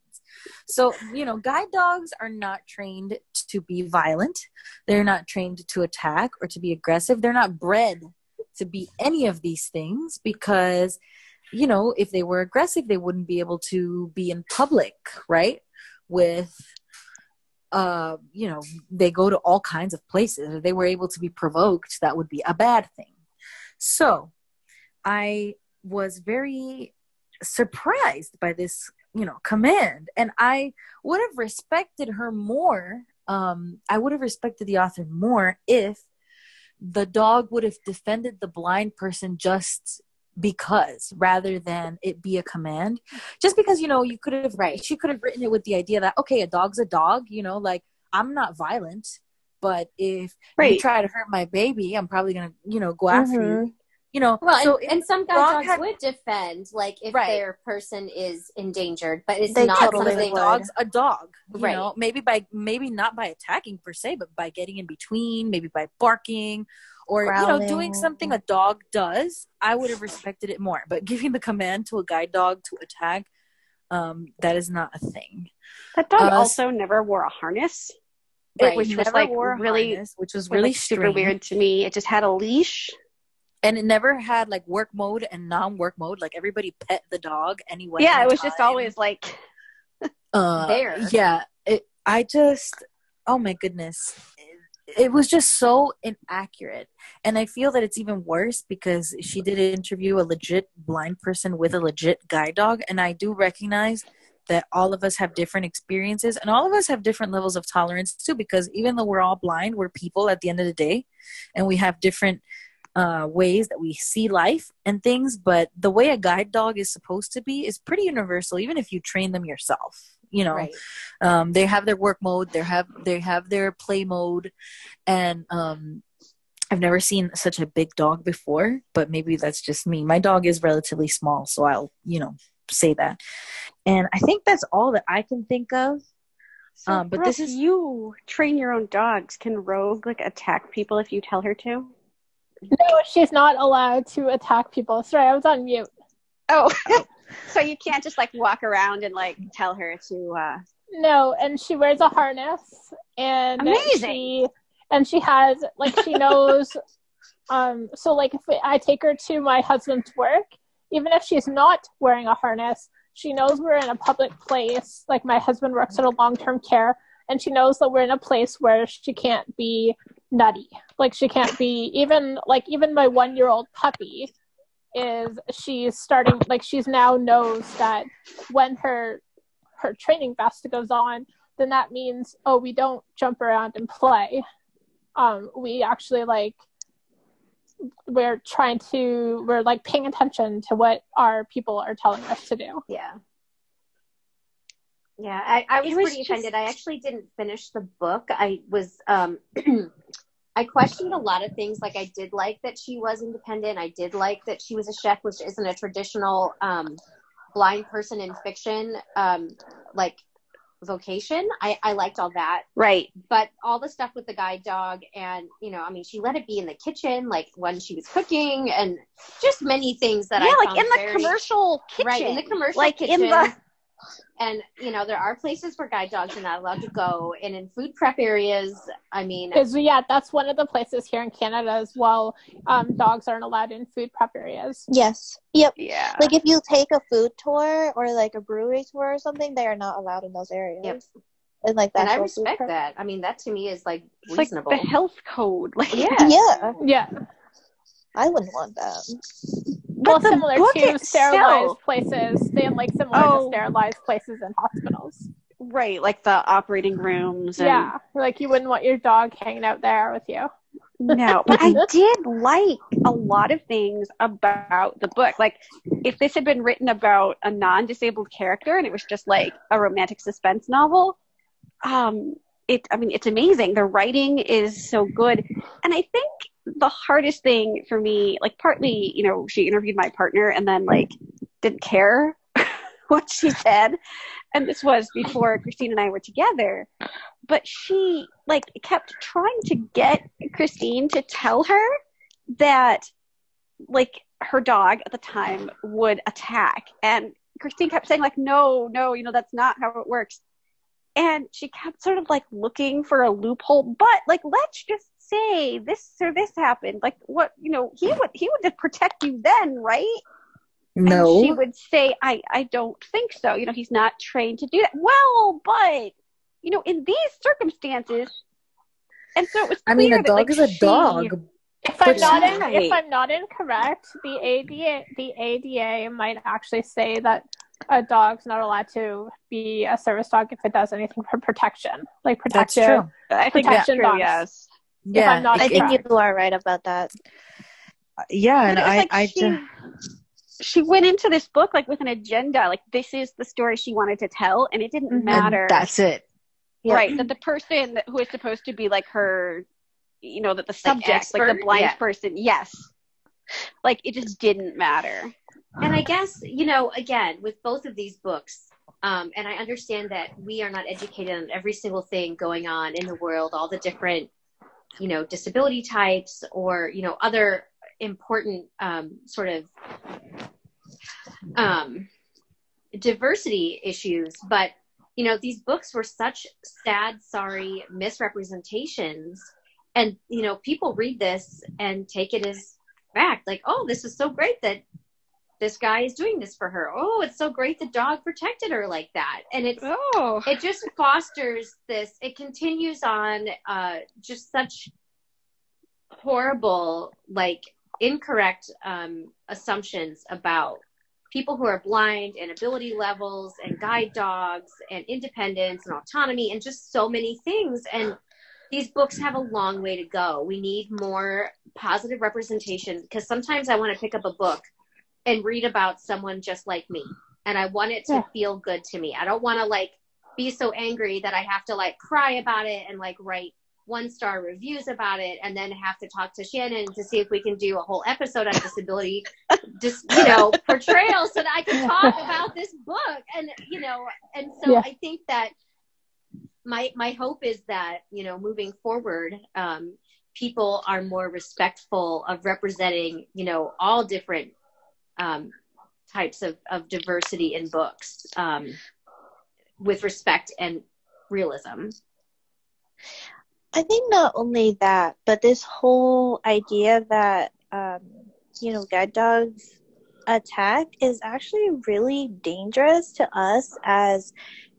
Speaker 4: so, you know, guide dogs are not trained to be violent. They're not trained to attack or to be aggressive. They're not bred to be any of these things because, you know, if they were aggressive, they wouldn't be able to be in public, right? With, uh, you know, they go to all kinds of places. If they were able to be provoked, that would be a bad thing. So, I was very surprised by this you know command. And i would have respected her more um i would have respected the author more if the dog would have defended the blind person just because rather than it be a command. Just because you know you could have
Speaker 2: Right.
Speaker 4: she could have written it with the idea that okay a dog's a dog you know like i'm not violent but if you try to hurt my baby i'm probably gonna you know go after you you know
Speaker 2: Well,
Speaker 4: so
Speaker 2: and, and some guide dogs
Speaker 4: had-
Speaker 2: would defend, like if
Speaker 4: Right.
Speaker 2: their person is endangered, but it's
Speaker 3: They
Speaker 2: not
Speaker 3: totally
Speaker 2: something.
Speaker 3: would.
Speaker 4: dog's a dog you
Speaker 2: Right.
Speaker 4: know maybe by maybe not by attacking per se but by getting in between maybe by barking or you know doing something a dog does i would have respected it more but giving the command to a guide dog to attack um that is not a thing
Speaker 1: That dog
Speaker 4: Uh,
Speaker 1: also never wore a harness,
Speaker 4: Right,
Speaker 1: which was
Speaker 4: never
Speaker 1: like
Speaker 4: wore
Speaker 1: really,
Speaker 4: harness, which was
Speaker 1: was,
Speaker 4: really
Speaker 1: like, super weird to me. It just had a leash.
Speaker 4: And it never had like work mode and non-work mode. Like everybody pet the dog anyway
Speaker 1: yeah, it was just always like
Speaker 4: uh,
Speaker 2: There.
Speaker 4: Yeah, it, I just, oh my goodness, it, it was just so inaccurate, and I feel that it's even worse because she did interview a legit blind person with a legit guide dog, and I do recognize that all of us have different experiences and all of us have different levels of tolerance too because even though we're all blind we're people at the end of the day. And we have different uh, ways that we see life and things but the way a guide dog is supposed to be is pretty universal even if you train them yourself you know
Speaker 2: Right.
Speaker 4: um, they have their work mode they have they have their play mode and um, i've never seen such a big dog before but maybe that's just me my dog is relatively small so i'll you know say that and i think that's all that i can think of
Speaker 1: So,
Speaker 4: Um, but
Speaker 1: Brooke,
Speaker 4: this is-
Speaker 1: you train your own dogs. Can Rogue like attack people if you tell her to?
Speaker 5: No, she's not allowed to attack people. Sorry, I was on mute.
Speaker 1: Oh, so you can't just like walk around and like tell her to. uh
Speaker 5: No, and she wears a harness and
Speaker 1: Amazing.
Speaker 5: she and she has like she knows um so like if I take her to my husband's work, even if she's not wearing a harness, she knows we're in a public place. Like my husband works at a long-term care and she knows that we're in a place where she can't be nutty. Like she can't be even like even my 1-year-old puppy is she's starting like she's now knows that when her her training vest goes on, then that means oh we don't jump around and play. Um, we actually like we're trying to we're like paying attention to what our people are telling us to do.
Speaker 1: Yeah.
Speaker 2: Yeah, I, I was,
Speaker 1: was
Speaker 2: pretty
Speaker 1: just-
Speaker 2: offended. I actually didn't finish the book. I was um I questioned a lot of things. Like I did like that she was independent. I did like that she was a chef, which isn't a traditional um blind person in fiction um like vocation. I, I liked all that.
Speaker 1: Right.
Speaker 2: But all the stuff with the guide dog and you know, I mean she let it be in the kitchen, like when she was cooking and just many things that
Speaker 1: yeah,
Speaker 2: I
Speaker 1: like in the
Speaker 2: very-
Speaker 1: commercial kitchen.
Speaker 2: Right, in the commercial
Speaker 1: like
Speaker 2: kitchen.
Speaker 1: in the
Speaker 2: and you know there are places where guide dogs are not allowed to go and in food prep areas i mean
Speaker 5: Is yeah, that's one of the places here in Canada as well. Um, dogs aren't allowed in food prep areas.
Speaker 3: Yes. Yep.
Speaker 1: yeah.
Speaker 3: Like if you take a food tour or like a brewery tour or something, they are not allowed in those areas.
Speaker 2: Yep.
Speaker 3: And like
Speaker 2: that.
Speaker 3: and
Speaker 2: i respect that i mean that to me is like
Speaker 1: it's like
Speaker 2: reasonable
Speaker 1: the health code. Like
Speaker 2: yeah
Speaker 3: Yeah,
Speaker 5: Yeah,
Speaker 3: I wouldn't want that.
Speaker 5: Well, similar to sterilized places. They like similar
Speaker 1: Oh.
Speaker 5: to sterilized places in hospitals.
Speaker 1: right, like the operating rooms. And,
Speaker 5: Yeah, like you wouldn't want your dog hanging out there with you.
Speaker 1: No, but I did like a lot of things about the book. Like, if this had been written about a non-disabled character and it was just like a romantic suspense novel, um, it. I mean, it's amazing. The writing is so good, and I think the hardest thing for me, like, partly, you know, she interviewed my partner and then like didn't care what she said, and this was before Christine and I were together. But she like kept trying to get Christine to tell her that like her dog at the time would attack. And Christine kept saying like no no you know that's not how it works. And she kept sort of like looking for a loophole but like let's just say this or this happened like what you know he would he would just protect you then right and she would say, I, I don't think so. You know, he's not trained to do that. Well, but, you know, in these circumstances, and so it was
Speaker 4: I mean,
Speaker 1: clear
Speaker 4: a
Speaker 1: that,
Speaker 4: dog
Speaker 1: like,
Speaker 4: is a
Speaker 1: she-
Speaker 4: dog.
Speaker 5: If I'm not in,
Speaker 1: right.
Speaker 5: if I'm not incorrect, the ADA the ADA might actually say that a dog's not allowed to be a service dog if it does anything for protection, like
Speaker 4: That's
Speaker 5: protective.
Speaker 4: true.
Speaker 1: I think that's
Speaker 5: protection
Speaker 1: true,
Speaker 5: dogs.
Speaker 1: yes.
Speaker 4: Yeah,
Speaker 5: I'm not
Speaker 3: I think you are right about that.
Speaker 4: yeah, and
Speaker 1: But it
Speaker 4: I,
Speaker 1: like
Speaker 4: I,
Speaker 1: she,
Speaker 4: ju-
Speaker 1: she went into this book like with an agenda, like this is the story she wanted to tell, and it didn't
Speaker 5: Mhm.
Speaker 1: matter.
Speaker 4: and that's it.
Speaker 3: Yeah.
Speaker 1: Right, that the person that, who is supposed to be like her, you know, that the subject, like, the blind
Speaker 2: Yeah.
Speaker 1: person, yes. Like it just didn't matter.
Speaker 2: and i guess you know again with both of these books um, and i understand that we are not educated on every single thing going on in the world all the different you know disability types or you know other important um, sort of um, diversity issues. But you know these books were such sad sorry misrepresentations. And you know people read this and take it as fact like oh this is so great that this guy is doing this for her. Oh it's so great the dog protected her like that. And it's
Speaker 1: Oh.
Speaker 2: it just fosters this it continues on uh just such horrible like incorrect um assumptions about people who are blind and ability levels and guide dogs and independence and autonomy and just so many things. And these books have a long way to go. We need more positive representation because sometimes i want to pick up a book and read about someone just like me and i want it to
Speaker 5: Yeah.
Speaker 2: feel good to me i don't want to like be so angry that i have to like cry about it and like write one star reviews about it and then have to talk to shannon to see if we can do a whole episode on disability just you know portrayal so that i can talk about this book and you know and so
Speaker 5: Yeah.
Speaker 2: i think that my my hope is that you know moving forward um people are more respectful of representing you know all different um types of of diversity in books um with respect and realism.
Speaker 3: I think not only that, but this whole idea that um, you know guide dogs attack is actually really dangerous to us as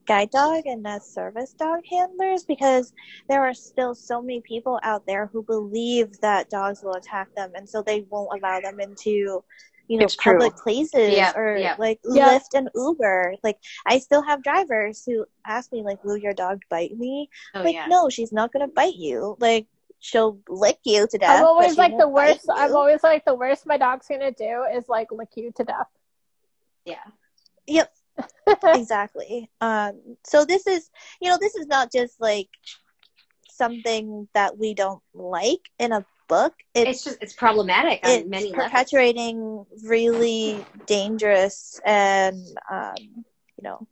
Speaker 3: guide dog and as service dog handlers because there are still so many people out there who believe that dogs will attack them and so they won't allow them into you know
Speaker 1: It's true.
Speaker 3: public places
Speaker 2: Yeah,
Speaker 3: or
Speaker 2: yeah.
Speaker 3: like
Speaker 5: Yeah.
Speaker 3: Lyft and Uber like I still have drivers who ask me like will your dog bite me
Speaker 2: oh
Speaker 3: like
Speaker 2: yeah
Speaker 3: no she's not gonna bite you like she'll lick you to death
Speaker 5: I'm always like the
Speaker 3: won't
Speaker 5: worst. I'm always like the worst my dog's gonna do is like lick you to death.
Speaker 2: yeah
Speaker 3: yep exactly. Um, so this is, you know, this is not just like something that we don't like in a book.
Speaker 2: It's, it's just it's problematic on
Speaker 3: it's
Speaker 2: many
Speaker 3: perpetuating
Speaker 2: levels.
Speaker 3: really dangerous and um, you know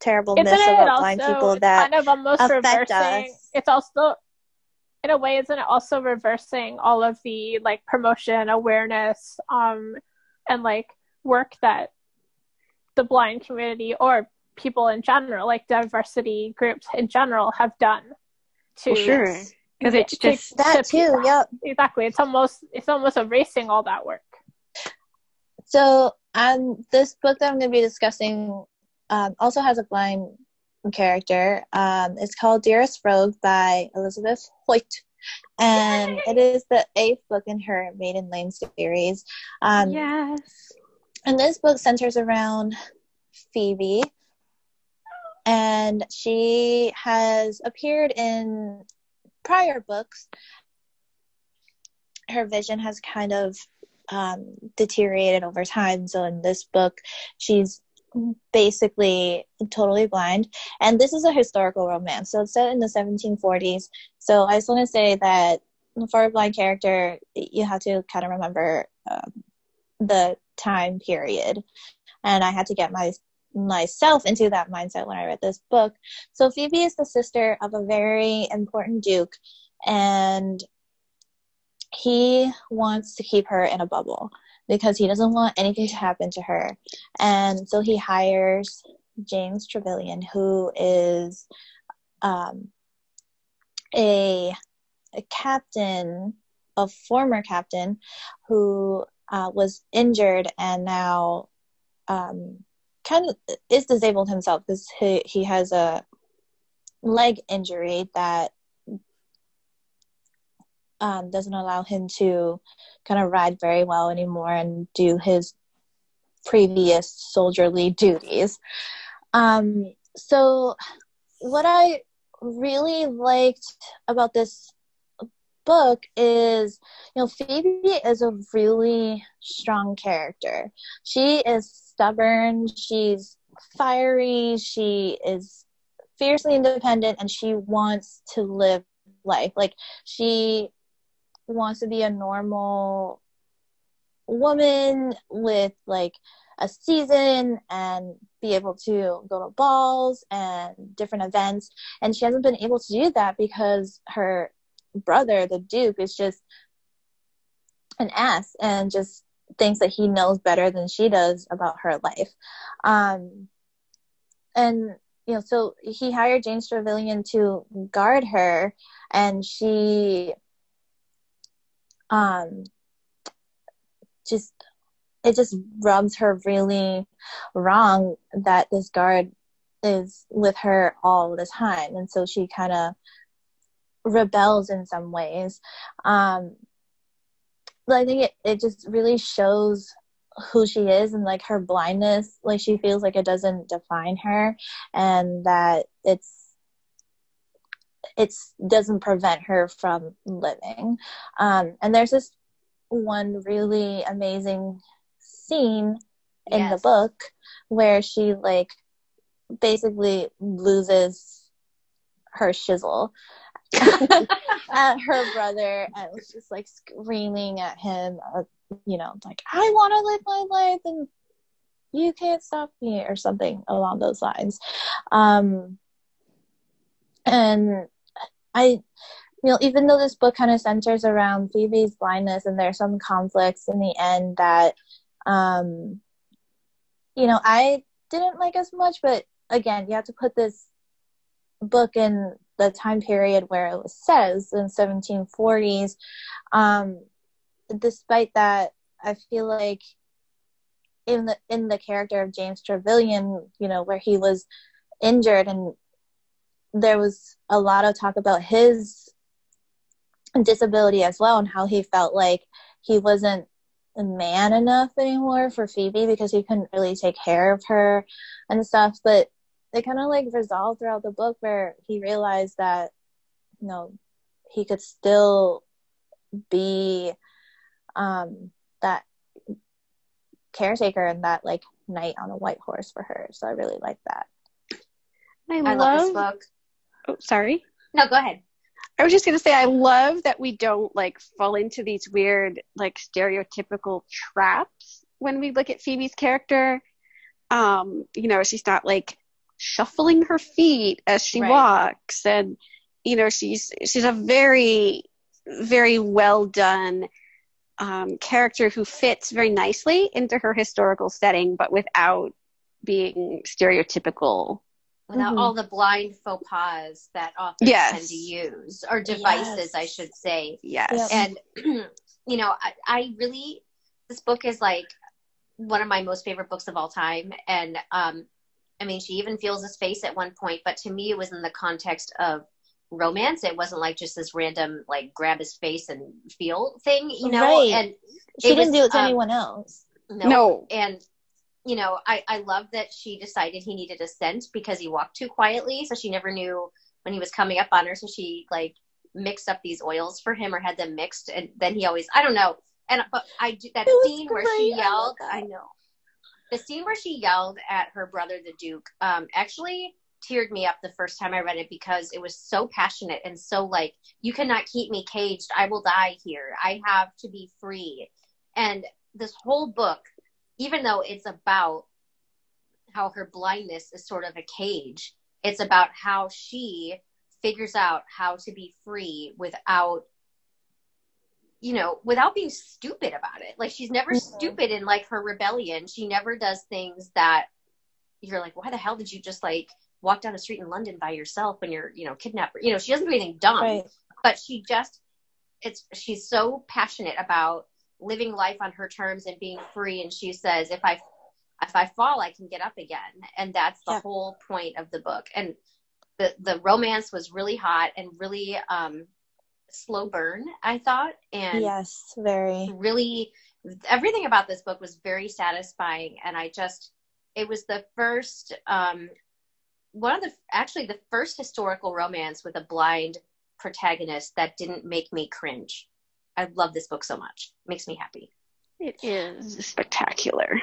Speaker 3: terrible
Speaker 5: Isn't
Speaker 3: myths
Speaker 5: it
Speaker 3: about
Speaker 5: also
Speaker 3: blind people that
Speaker 5: kind of almost
Speaker 3: affect
Speaker 5: reversing?
Speaker 3: us.
Speaker 5: It's also, in a way, isn't it also reversing all of the like promotion, awareness, um, and like work that the blind community or people in general, like diversity groups in general, have done to
Speaker 1: Well, sure. Because it's just
Speaker 3: that
Speaker 5: to
Speaker 3: too. Yep.
Speaker 5: exactly. It's almost it's almost erasing all that work.
Speaker 3: So, um, this book that I'm going to be discussing um, also has a blind character. Um, it's called Dearest Rogue by Elizabeth Hoyt, and it is the eighth book in her Maiden Lane series. Um,
Speaker 1: yes.
Speaker 3: And this book centers around Phoebe, and she has appeared in prior books. Her vision has kind of um, deteriorated over time. So in this book, she's basically totally blind. And this is a historical romance. So it's set in the 1740s. So I just want to say that for a blind character, you have to kind of remember um, the time period. And I had to get my myself into that mindset when I read this book. So Phoebe is the sister of a very important duke, and he wants to keep her in a bubble because he doesn't want anything to happen to her. And so he hires James Trevelyan, who is um, a, a captain, a former captain, who uh, was injured and now um, kind of is disabled himself because he, he has a leg injury that um, doesn't allow him to kind of ride very well anymore and do his previous soldierly duties. Um, so, what I really liked about this book is, you know, Phoebe is a really strong character. She is stubborn, she's fiery, she is fiercely independent, and she wants to live life. Like, she wants to be a normal woman with like a season and be able to go to balls and different events and she hasn't been able to do that because her brother the duke is just an ass and just thinks that he knows better than she does about her life. Um and you know so he hired james trevelyan to guard her and she um just it just rubs her really wrong that this guard is with her all the time. And so she kind of rebels in some ways. Um i think it, it just really shows who she is and like her blindness. Like she feels like it doesn't define her and that it's it's doesn't prevent her from living. Um and there's this one really amazing scene in
Speaker 2: Yes.
Speaker 3: the book where she like basically loses her shizzle at her brother and was just like screaming at him uh, you know like i want to live my life and you can't stop me or something along those lines. Um and i you know even though this book kind of centers around phoebe's blindness and there's some conflicts in the end that um you know i didn't like as much but again you have to put this book in the time period where it was says in 1740s um despite that i feel like in the in the character of james trevelyan you know where he was injured and there was a lot of talk about his disability as well and how he felt like he wasn't a man enough anymore for Phoebe because he couldn't really take care of her and stuff. But they kind of like resolved throughout the book where he realized that you know he could still be um, that caretaker and that like knight on a white horse for her. So I really like that.
Speaker 1: I,
Speaker 2: I
Speaker 1: love,
Speaker 2: love this book.
Speaker 1: Oh, sorry.
Speaker 2: No, go ahead.
Speaker 1: I was just gonna say I love that we don't like fall into these weird like stereotypical traps when we look at Phoebe's character. Um, you know, she's not like shuffling her feet as she
Speaker 2: Right.
Speaker 1: walks and you know, she's she's a very very well done um, character who fits very nicely into her historical setting, but without being stereotypical.
Speaker 2: Without
Speaker 3: Mhm.
Speaker 2: all the blind faux pas that authors
Speaker 1: Yes.
Speaker 2: tend to use, or devices,
Speaker 3: Yes.
Speaker 2: I should say.
Speaker 1: Yes.
Speaker 3: Yep.
Speaker 2: And, you know, I, I really, this book is like one of my most favorite books of all time. And, um, I mean, she even feels his face at one point, but to me, it was in the context of romance. It wasn't like just this random, like, grab his face and feel thing, you know?
Speaker 3: Right.
Speaker 2: And
Speaker 3: She didn't
Speaker 2: was,
Speaker 3: do it to
Speaker 2: um,
Speaker 3: anyone else.
Speaker 2: no.
Speaker 1: No.
Speaker 2: And, you know, I, I love that she decided he needed a scent because he walked too quietly. So she never knew when he was coming up on her. So she, like, mixed up these oils for him or had them mixed. And then he always, I don't know. And, but I do that
Speaker 3: It
Speaker 2: scene where she
Speaker 3: great. I
Speaker 2: yelled. I know. The scene where she yelled at her brother, the Duke, um, actually teared me up the first time I read it because it was so passionate and so like, you cannot keep me caged. I will die here. I have to be free. And this whole book, even though it's about how her blindness is sort of a cage, it's about how she figures out how to be free without you know without being stupid about it like she's never
Speaker 3: Mhm.
Speaker 2: stupid in like her rebellion she never does things that you're like why the hell did you just like walk down the street in london by yourself when you're you know kidnapped you know she doesn't do anything dumb
Speaker 3: Right.
Speaker 2: but she just it's she's so passionate about living life on her terms and being free and she says if i if i fall i can get up again and that's the
Speaker 3: Yeah.
Speaker 2: whole point of the book and the the romance was really hot and really um slow burn i thought and
Speaker 3: Yes, very.
Speaker 2: really everything about this book was very satisfying and i just it was the first um one of the actually the first historical romance with a blind protagonist that didn't make me cringe i love this book so much it makes me happy
Speaker 1: It is spectacular.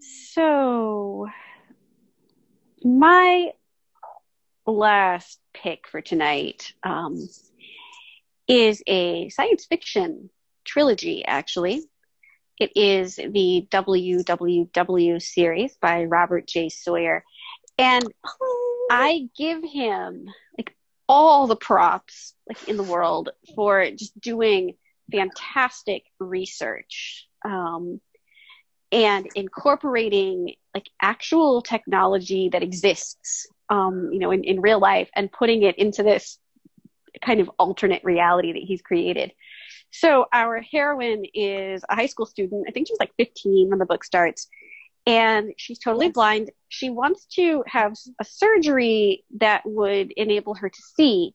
Speaker 1: So, my last pick for tonight um, is a science fiction trilogy, actually. It is the WWW series by Robert J. Sawyer. And I give him like all the props like in the world for just doing fantastic research um, and incorporating like actual technology that exists um, you know in, in real life and putting it into this kind of alternate reality that he's created. So our heroine is a high school student. I think she's like 15 when the book starts. And she's totally blind. She wants to have a surgery that would enable her to see.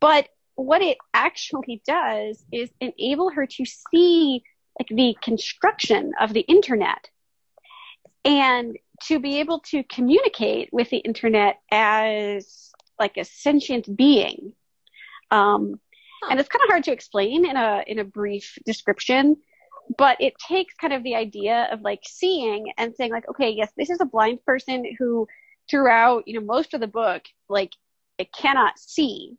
Speaker 1: But what it actually does is enable her to see like the construction of the internet. And to be able to communicate with the internet as like a sentient being. Um, and it's kind of hard to explain in a in a brief description but it takes kind of the idea of like seeing and saying like okay yes this is a blind person who throughout you know most of the book like it cannot see.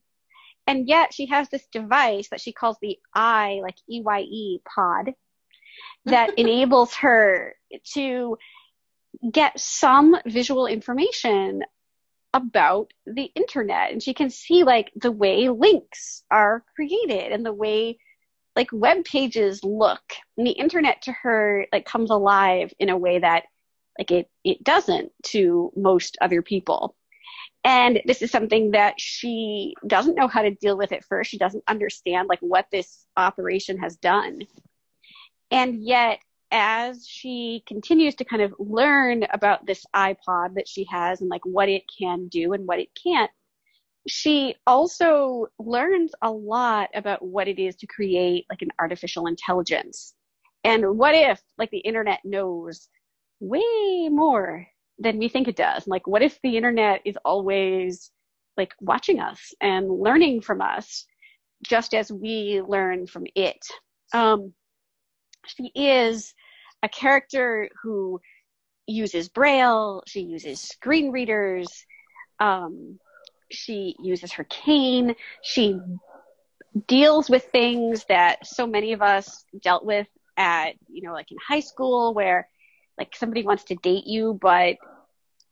Speaker 1: And yet she has this device that she calls the eye like eyePod that enables her to get some visual information about the internet. And she can see like the way links are created and the way like web pages look. And the internet to her like comes alive in a way that like it it doesn't to most other people. And this is something that she doesn't know how to deal with at first. She doesn't understand like what this operation has done. And yet as she continues to kind of learn about this eyePod that she has and like what it can do and what it can't, she also learns a lot about what it is to create like an artificial intelligence. And what if like the internet knows way more than we think it does? Like what if the internet is always like watching us and learning from us just as we learn from it? Um, she is a character who uses braille she uses screen readers um, she uses her cane she deals with things that so many of us dealt with at you know like in high school where like somebody wants to date you but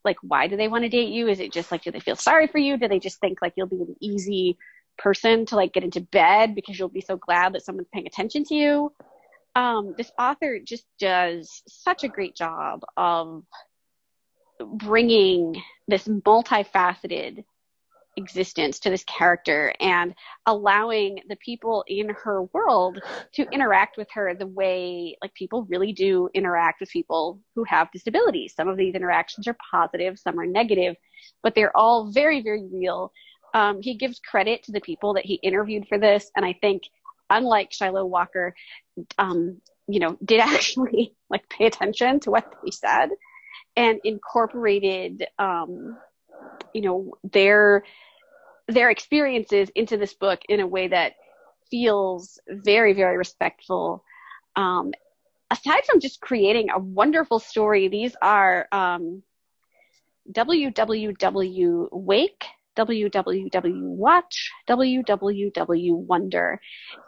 Speaker 1: like why do they want to date you? Is it just like do they feel sorry for you? Do they just think like you'll be an easy person to like get into bed because you'll be so glad that someone's paying attention to you um, this author just does such a great job of bringing this multifaceted existence to this character and allowing the people in her world to interact with her the way like people really do interact with people who have disabilities. Some of these interactions are positive, some are negative, but they're all very, very real. Um, he gives credit to the people that he interviewed for this, and I think, unlike Shiloh Walker, um, you know, did actually like pay attention to what they said and incorporated, um, you know, their their experiences into this book in a way that feels very, very respectful. Um, aside from just creating a wonderful story, these are um, www wake www watch www wonder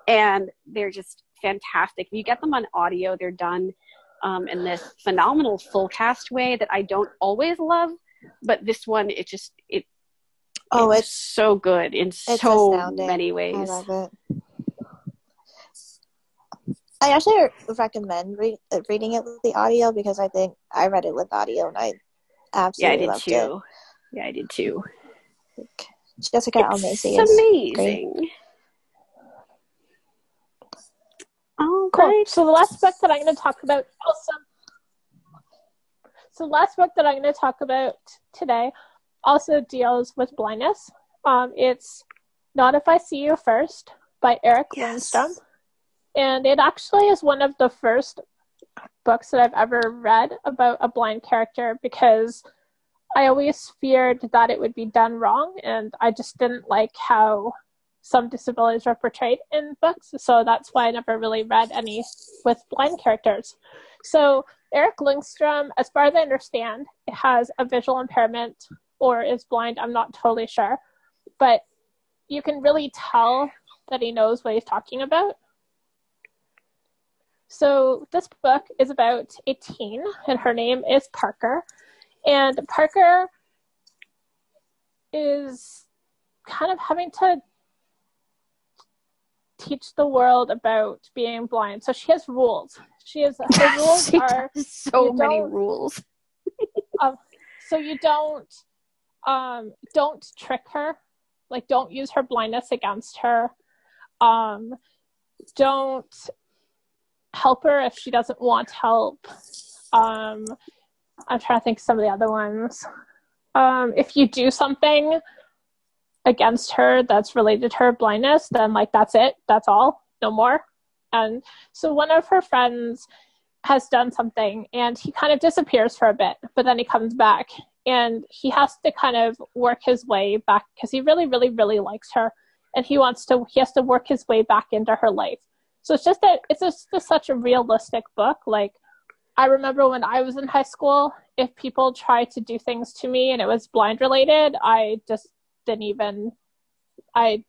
Speaker 1: and they're just fantastic if you get them on audio they're done um, in this phenomenal full cast way that i don't always love but this one it just it
Speaker 3: Oh,
Speaker 1: it's,
Speaker 3: it's
Speaker 1: so good in so
Speaker 3: astounding.
Speaker 1: many
Speaker 3: I
Speaker 1: ways.
Speaker 3: love it. I actually recommend re- uh, reading it with the audio because I think I read it with audio and I absolutely
Speaker 1: Yeah, I did too. Yeah, I did too.
Speaker 3: It. Jessica
Speaker 1: It's
Speaker 3: is
Speaker 1: amazing. All
Speaker 5: Cool.
Speaker 1: right.
Speaker 5: So the last book that I'm going to talk about also. So the last book that I'm going to talk about today also deals with blindness. Um, it's Not If I See You First by Eric
Speaker 1: Yes.
Speaker 5: Lindstrom. And it actually is one of the first books that I've ever read about a blind character because I always feared that it would be done wrong and I just didn't like how some disabilities were portrayed in books. So that's why I never really read any with blind characters. So Eric Lindstrom, as far as I understand, has a visual impairment or is blind. I'm not totally sure. But you can really tell that he knows what he's talking about. So this book is about a teen, and her name is Parker. And Parker is kind of having to teach the world about being blind. So she has rules. She has her rules are
Speaker 1: so many rules.
Speaker 5: so you don't um don't trick her like don't use her blindness against her um don't help her if she doesn't want help um i'm trying to think of some of the other ones um if you do something against her that's related to her blindness then like that's it that's all no more and so one of her friends has done something and he kind of disappears for a bit, but then he comes back and he has to kind of work his way back because he really, really, really likes her and he wants to, he has to work his way back into her life. So it's just that it's just, just such a realistic book. Like, I remember when I was in high school, if people tried to do things to me and it was blind related, I just didn't even, I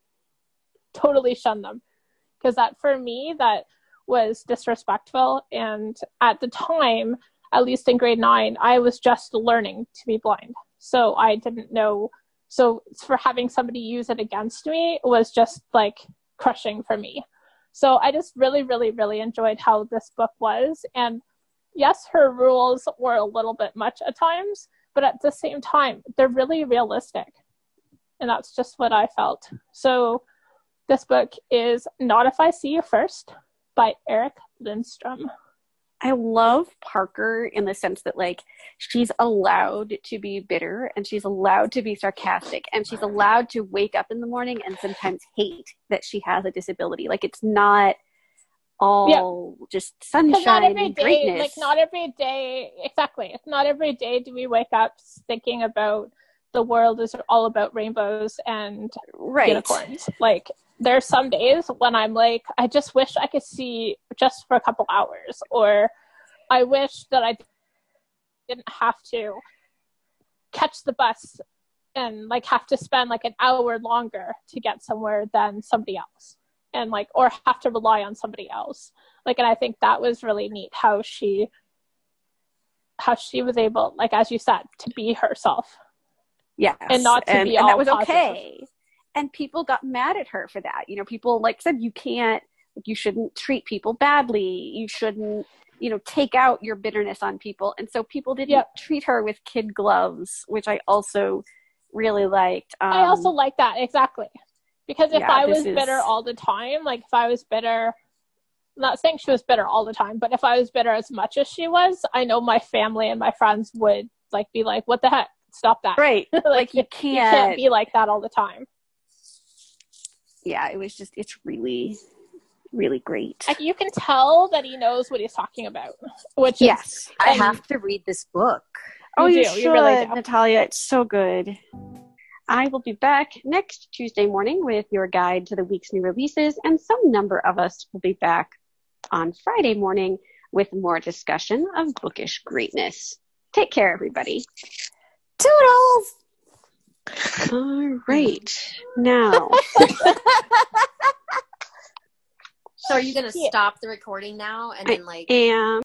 Speaker 5: totally shunned them. Because that, for me, that was disrespectful. And at the time, at least in grade nine, I was just learning to be blind. So I didn't know. So for having somebody use it against me was just like crushing for me. So I just really, really, really enjoyed how this book was. And yes, her rules were a little bit much at times, but at the same time, they're really realistic. And that's just what I felt. So this book is Not If I See You First by Eric Lindstrom.
Speaker 1: I love Parker in the sense that like she's allowed to be bitter and she's allowed to be sarcastic and she's allowed to wake up in the morning and sometimes hate that she has a disability. Like it's not all just
Speaker 5: Because not
Speaker 1: sunshine
Speaker 5: every
Speaker 1: and
Speaker 5: day,
Speaker 1: greatness.
Speaker 5: like not every day, exactly. It's not every day do we wake up thinking about the world is all about rainbows and
Speaker 1: right.
Speaker 5: unicorns. Like there's some days when I'm like, I just wish I could see just for a couple hours, or I wish that I didn't have to catch the bus and like have to spend like an hour longer to get somewhere than somebody else and like or have to rely on somebody else. Like and i think that was really neat how she how she was able like as you said to be herself.
Speaker 1: Yeah
Speaker 5: and not to
Speaker 1: and,
Speaker 5: be
Speaker 1: and
Speaker 5: all
Speaker 1: that was
Speaker 5: positive.
Speaker 1: okay. And people got mad at her for that. You know people like said you can't you shouldn't treat people badly. You shouldn't you know take out your bitterness on people. And so people didn't
Speaker 5: Yep.
Speaker 1: treat her with kid gloves which i also really liked. Um,
Speaker 5: I also like that exactly because if
Speaker 1: yeah,
Speaker 5: I was
Speaker 1: is-
Speaker 5: bitter all the time, like if I was bitter, I'm not saying she was bitter all the time, but if I was bitter as much as she was, I know my family and my friends would like be like, "What the heck? Stop that!"
Speaker 1: right
Speaker 5: like,
Speaker 1: like you
Speaker 5: you
Speaker 1: can't,
Speaker 5: can't be like that all the time.
Speaker 1: yeah it was just it's really really great
Speaker 5: Like you can tell that he knows what he's talking about, which is
Speaker 1: yes
Speaker 4: I
Speaker 5: And-
Speaker 4: have to read this book.
Speaker 1: Oh,
Speaker 5: You
Speaker 1: you,
Speaker 5: do.
Speaker 1: should,
Speaker 5: You really do.
Speaker 1: Natalia. It's so good. I will be back next Tuesday morning with your guide to the week's new releases, and some number of us will be back on Friday morning with more discussion of bookish greatness. Take care, everybody.
Speaker 4: Toodles!
Speaker 1: All right. Now,
Speaker 2: So are you gonna stop the recording now and then like
Speaker 1: am